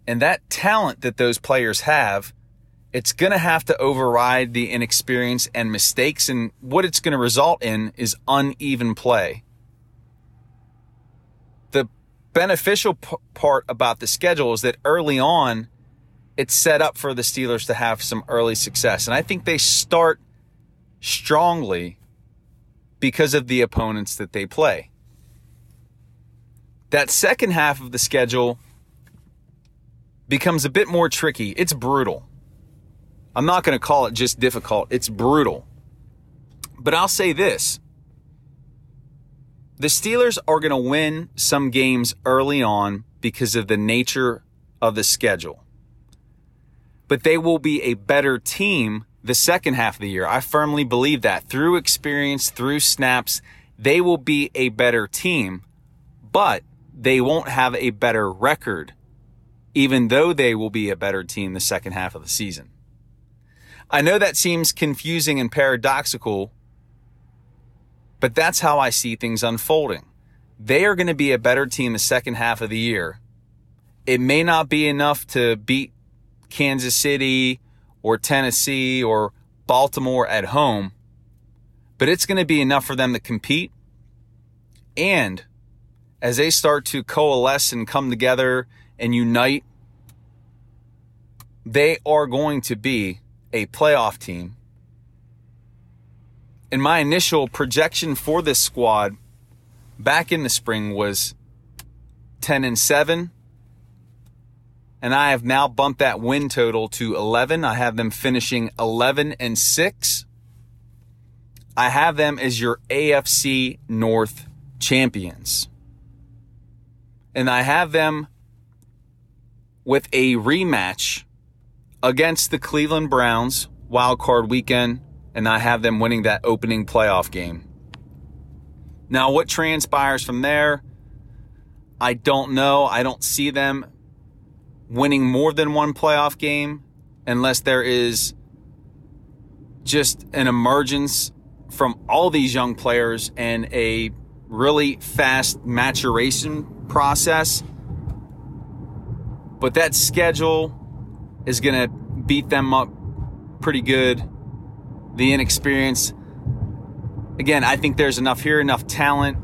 And that talent that those players have, it's going to have to override the inexperience and mistakes. And what it's going to result in is uneven play beneficial p- part about the schedule is that early on, it's set up for the Steelers to have some early success. And I think they start strongly because of the opponents that they play. That second half of the schedule becomes a bit more tricky. It's brutal. I'm not going to call it just difficult, it's brutal. But I'll say this the Steelers are going to win some games early on because of the nature of the schedule. But they will be a better team the second half of the year. I firmly believe that. Through experience, through snaps, they will be a better team, but they won't have a better record, even though they will be a better team the second half of the season. I know that seems confusing and paradoxical, but that's how I see things unfolding. They are going to be a better team the second half of the year. It may not be enough to beat Kansas City or Tennessee or Baltimore at home, but it's going to be enough for them to compete. And as they start to coalesce and come together and unite, they are going to be a playoff team. And my initial projection for this squad back in the spring was 10 and 7. And I have now bumped that win total to 11. I have them finishing 11 and 6. I have them as your AFC North champions. And I have them with a rematch against the Cleveland Browns wild card weekend, and I have them winning that opening playoff game. Now, what transpires from there, I don't know. I don't see them winning more than one playoff game unless there is just an emergence from all these young players and a really fast maturation process. But that schedule is going to beat them up pretty good. The inexperience. Again, I think there's enough here, enough talent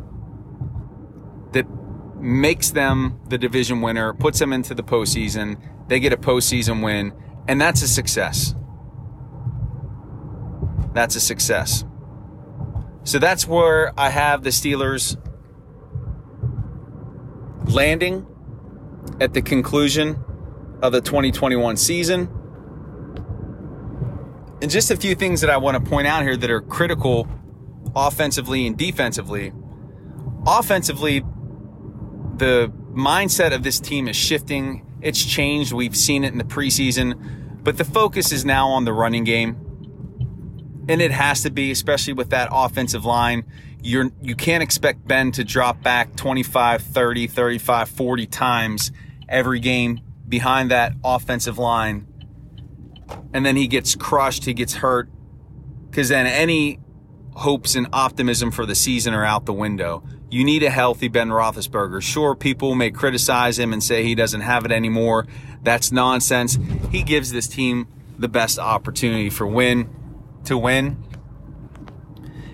that makes them the division winner, puts them into the postseason. They get a postseason win, and that's a success. That's a success. So that's where I have the Steelers landing at the conclusion of the 2021 season. And just a few things that I want to point out here that are critical offensively and defensively. Offensively, the mindset of this team is shifting. It's changed. We've seen it in the preseason, but the focus is now on the running game. And it has to be, especially with that offensive line. You're, you can't expect Ben to drop back 25, 30, 35, 40 times every game behind that offensive line. And then he gets crushed, he gets hurt. Because then any hopes and optimism for the season are out the window. You need a healthy Ben Roethlisberger. Sure, people may criticize him and say he doesn't have it anymore. That's nonsense. He gives this team the best opportunity for win to win.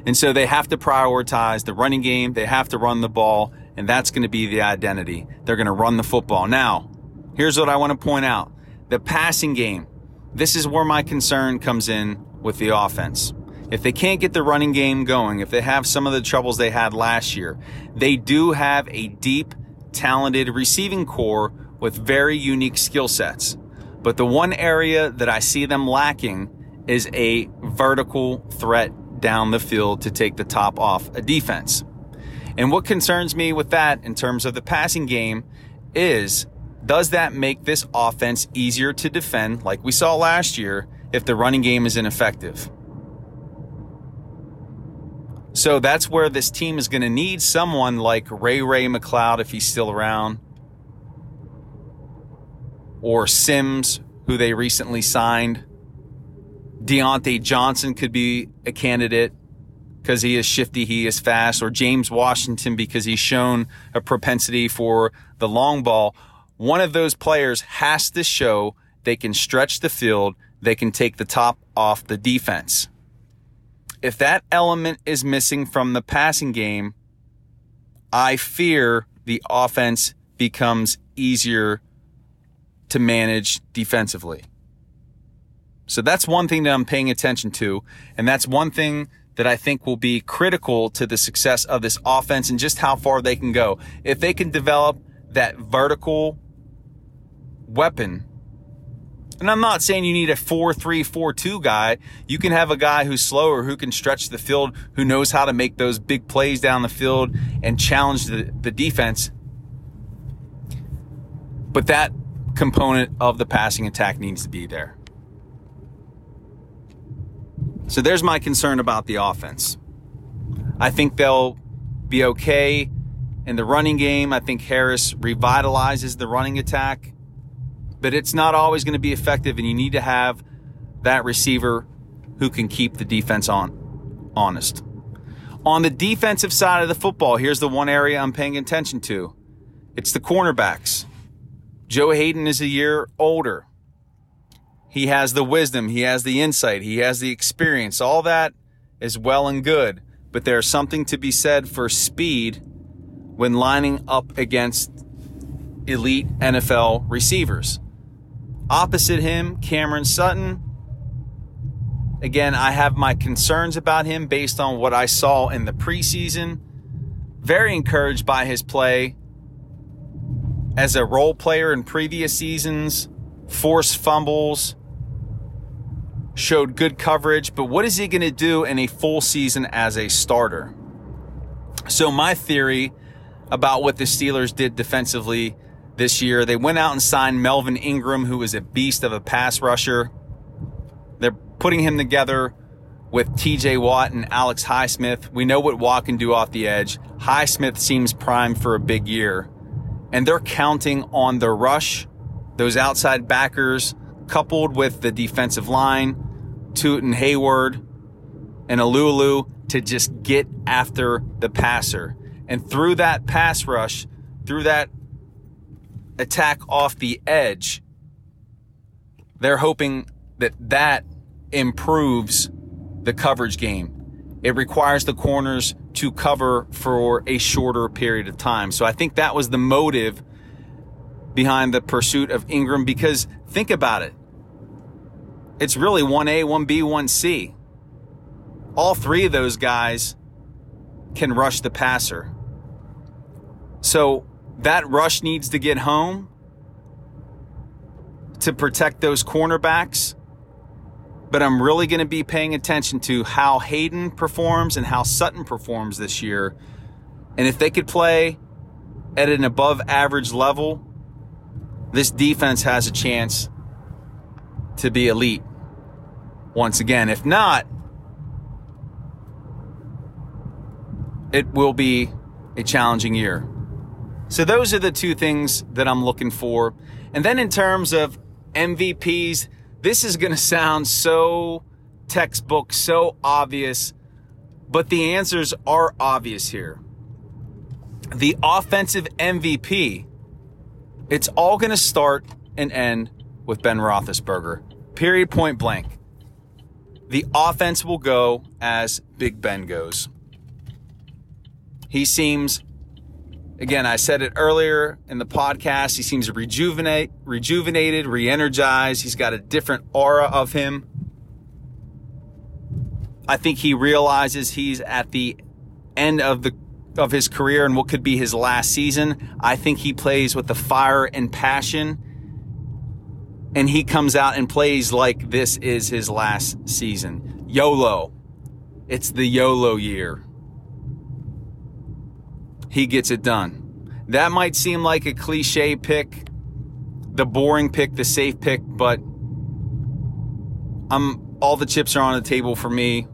And so they have to prioritize the running game. They have to run the ball, and that's going to be the identity. They're going to run the football. Now, here's what I want to point out. The passing game. This is where my concern comes in with the offense. If they can't get the running game going, if they have some of the troubles they had last year, they do have a deep, talented receiving corps with very unique skill sets. But the one area that I see them lacking is a vertical threat down the field to take the top off a defense. And what concerns me with that in terms of the passing game is does that make this offense easier to defend like we saw last year if the running game is ineffective? So that's where this team is going to need someone like Ray Ray McCloud if he's still around, or Sims, who they recently signed. Diontae Johnson could be a candidate because he is shifty, he is fast, or James Washington because he's shown a propensity for the long ball. One of those players has to show they can stretch the field, they can take the top off the defense if that element is missing from the passing game, I fear the offense becomes easier to manage defensively. So that's one thing that I'm paying attention to. And that's one thing that I think will be critical to the success of this offense and just how far they can go. If they can develop that vertical weapon. And I'm not saying you need a 4 3 4 2 guy. You can have a guy who's slower, who can stretch the field, who knows how to make those big plays down the field and challenge the, the defense. But that component of the passing attack needs to be there. So there's my concern about the offense. I think they'll be okay in the running game. I think Harris revitalizes the running attack, but it's not always going to be effective, and you need to have that receiver who can keep the defense on honest. On the defensive side of the football, here's the one area I'm paying attention to. It's the cornerbacks. Joe Haden is a year older. He has the wisdom, he has the insight, he has the experience. All that is well and good, but there's something to be said for speed when lining up against elite NFL receivers. Opposite him, Cameron Sutton. Again, I have my concerns about him based on what I saw in the preseason. Very encouraged by his play as a role player in previous seasons, forced fumbles, showed good coverage, but what is he going to do in a full season as a starter? So, my theory about what the Steelers did defensively this year. They went out and signed Melvin Ingram, who is a beast of a pass rusher. They're putting him together with TJ Watt and Alex Highsmith. We know what Watt can do off the edge. Highsmith seems primed for a big year. And they're counting on the rush, those outside backers, coupled with the defensive line, Tuitt and Heyward and Alualu to just get after the passer. And through that pass rush, through that attack off the edge, they're hoping that that improves the coverage game. It requires the corners to cover for a shorter period of time. So I think that was the motive behind the pursuit of Ingram because think about it. It's really 1A, 1B, 1C. All three of those guys can rush the passer. So that rush needs to get home to protect those cornerbacks. But I'm really going to be paying attention to how Haden performs and how Sutton performs this year. And if they could play at an above average level, this defense has a chance to be elite once again. If not, it will be a challenging year. So those are the two things that I'm looking for. And then in terms of MVPs, this is going to sound so textbook, so obvious, but the answers are obvious here. The offensive MVP, it's all going to start and end with Ben Roethlisberger. Period, point blank. The offense will go as Big Ben goes. He seems Again, I said it earlier in the podcast. He seems rejuvenate, rejuvenated, re-energized. He's got a different aura of him. I think he realizes he's at the end of the of his career and what could be his last season. I think he plays with the fire and passion. And he comes out and plays like this is his last season. YOLO. It's the YOLO year he gets it done. That might seem like a cliche pick, the boring pick, the safe pick, but I'm all the chips are on the table for me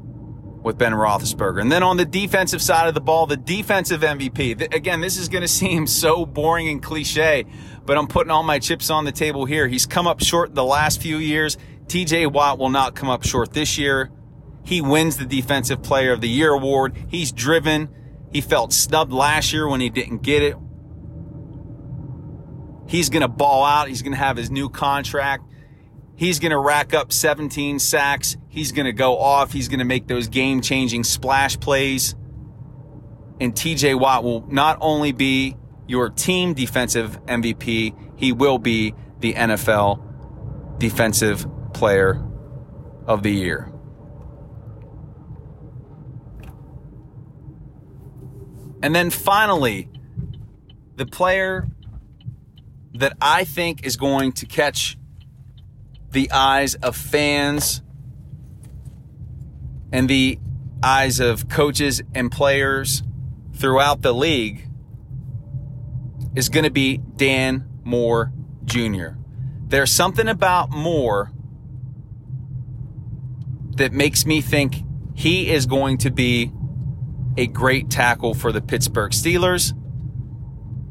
with Ben Roethlisberger. And then on the defensive side of the ball, the defensive MVP. Again, this is going to seem so boring and cliche, but I'm putting all my chips on the table here. He's come up short the last few years. TJ Watt will not come up short this year. He wins the Defensive Player of the Year award. He's driven. He felt snubbed last year when he didn't get it. He's going to ball out. He's going to have his new contract. He's going to rack up 17 sacks. He's going to go off. He's going to make those game changing splash plays. And TJ Watt will not only be your team defensive MVP, he will be the NFL Defensive Player of the Year. And then finally, the player that I think is going to catch the eyes of fans and the eyes of coaches and players throughout the league is going to be Dan Moore Jr. There's something about Moore that makes me think he is going to be a great tackle for the Pittsburgh Steelers.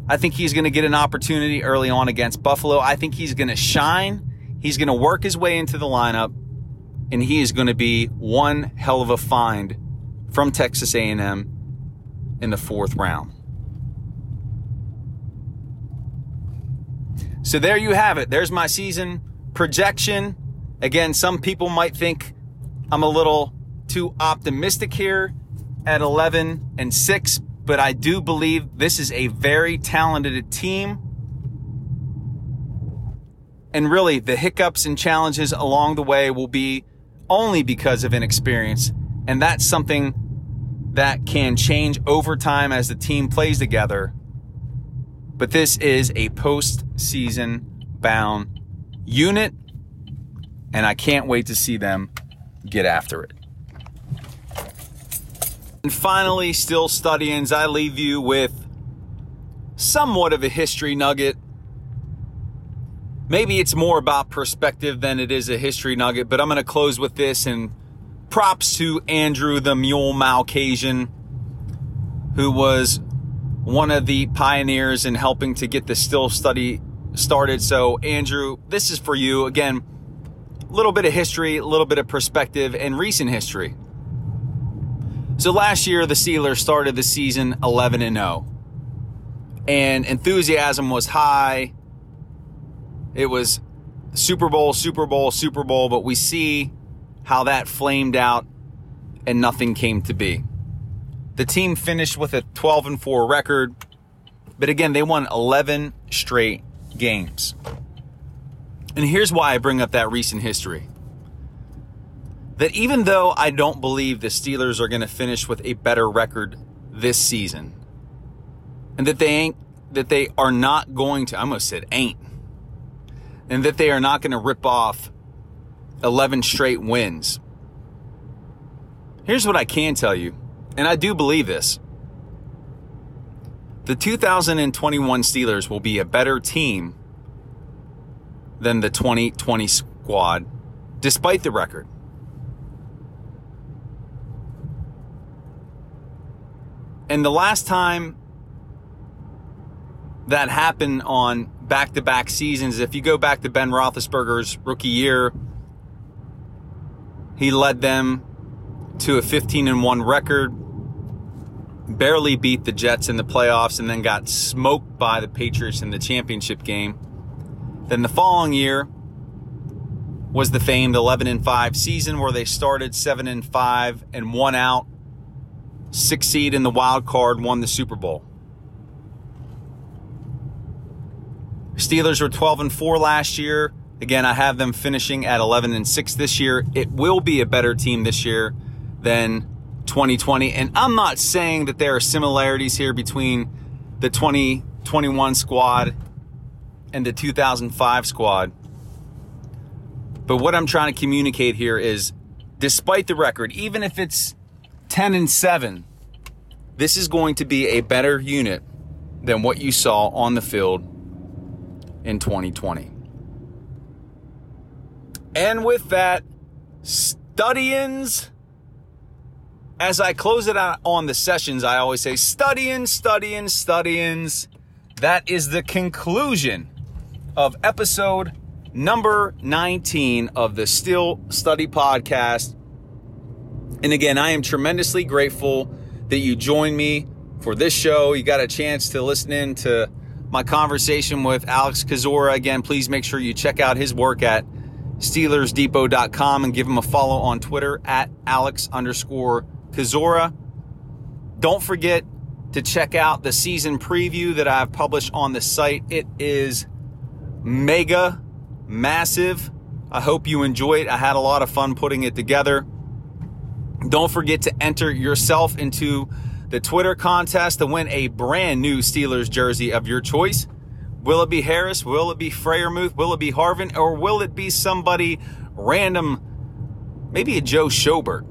I think he's going to get an opportunity early on against Buffalo. I think he's going to shine. He's going to work his way into the lineup and he is going to be one hell of a find from Texas A&M in the 4th round. So there you have it. There's my season projection. Again, some people might think I'm a little too optimistic here at 11 and 6, but I do believe this is a very talented team. And really, the hiccups and challenges along the way will be only because of inexperience. And that's something that can change over time as the team plays together. But this is a postseason bound unit, and I can't wait to see them get after it. And finally, still studying, I leave you with somewhat of a history nugget. Maybe it's more about perspective than it is a history nugget, but I'm going to close with this and props to Andrew the Mule Malcasian, who was one of the pioneers in helping to get the Steel Study started. So, Andrew, this is for you. Again, a little bit of history, a little bit of perspective, and recent history. So last year, the Steelers started the season 11 and 0, and enthusiasm was high. It was Super Bowl, Super Bowl, Super Bowl, but we see how that flamed out and nothing came to be. The team finished with a 12 and 4 record, but again, they won 11 straight games. And here's why I bring up that recent history. That even though I don't believe the Steelers are going to finish with a better record this season, and that they ain't, that they are not going to, I almost said ain't, and that they are not going to rip off 11 straight wins. Here's what I can tell you, and I do believe this. The 2021 Steelers will be a better team than the 2020 squad, despite the record. And the last time that happened on back to back seasons, if you go back to Ben Roethlisberger's rookie year, he led them to a 15 and 1 record, barely beat the Jets in the playoffs, and then got smoked by the Patriots in the championship game. Then the following year was the famed 11 and 5 season where they started 7 and 5 and one out, six seed in the wild card, won the Super Bowl. Steelers were 12 and 4 last year. Again, I have them finishing at 11 and 6 this year. It will be a better team this year than 2020. And I'm not saying that there are similarities here between the 2021 squad and the 2005 squad. But what I'm trying to communicate here is despite the record, even if it's 10 and 7, this is going to be a better unit than what you saw on the field in 2020. And with that, studyings. As I close it out on the sessions, I always say studying, studying, studyings. That is the conclusion of episode number 19 of the Steel Study Podcast. And again, I am tremendously grateful that you joined me for this show. You got a chance to listen in to my conversation with Alex Kozora. Again, please make sure you check out his work at SteelersDepot.com and give him a follow on Twitter at Alex underscore Kozora. Don't forget to check out the season preview that I've published on the site. It is mega massive. I hope you enjoy it. I had a lot of fun putting it together. Don't forget to enter yourself into the Twitter contest to win a brand new Steelers jersey of your choice Will it be Harris? Will it be Freiermuth? Will it be Harvin? Or will it be somebody random, maybe a Joe Schobert?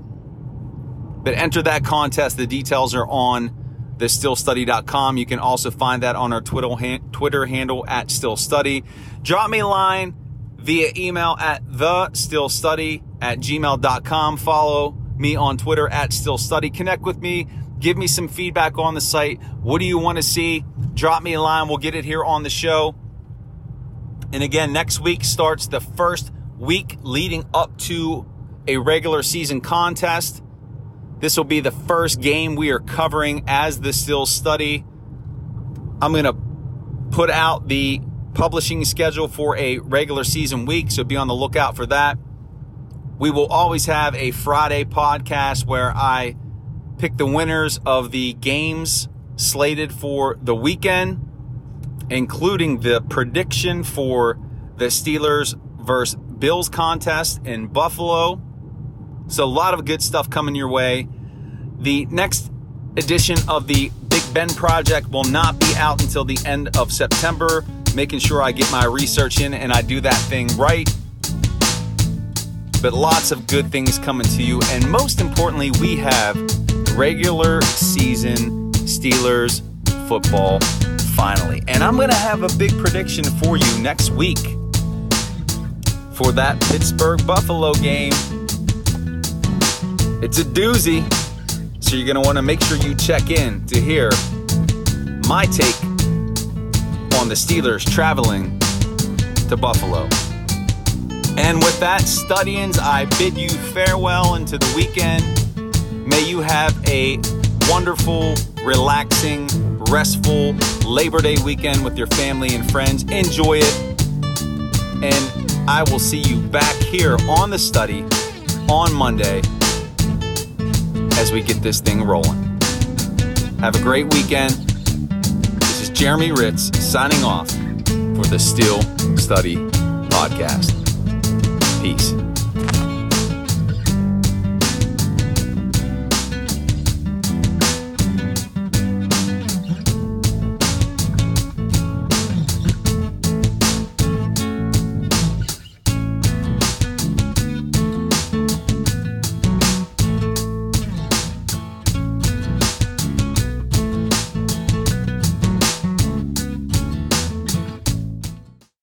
But enter that contest. The details are on thesteelstudy.com. You can also find that on our Twitter, Twitter handle at SteelStudy. Drop me a line via email at thesteelstudy at gmail.com. Follow me on Twitter at Steel Study. Connect with me. Give me some feedback on the site. What do you want to see? Drop me a line. We'll get it here on the show. And again, next week starts the first week leading up to a regular season contest. This will be the first game we are covering as the Steel Study. I'm going to put out the publishing schedule for a regular season week, so be on the lookout for that. We will always have a Friday podcast where I pick the winners of the games slated for the weekend, including the prediction for the Steelers versus Bills contest in Buffalo. So, a lot of good stuff coming your way. The next edition of the Big Ben Project will not be out until the end of September, making sure I get my research in and I do that thing right. But lots of good things coming to you. And most importantly, we have regular season Steelers football finally. And I'm going to have a big prediction for you next week for that Pittsburgh Buffalo game. It's a doozy. So you're going to want to make sure you check in to hear my take on the Steelers traveling to Buffalo. And with that, Studians, I bid you farewell into the weekend. May you have a wonderful, relaxing, restful Labor Day weekend with your family and friends. Enjoy it. And I will see you back here on the study on Monday as we get this thing rolling. Have a great weekend. This is Jeremy Hritz signing off for the Steel Study Podcast.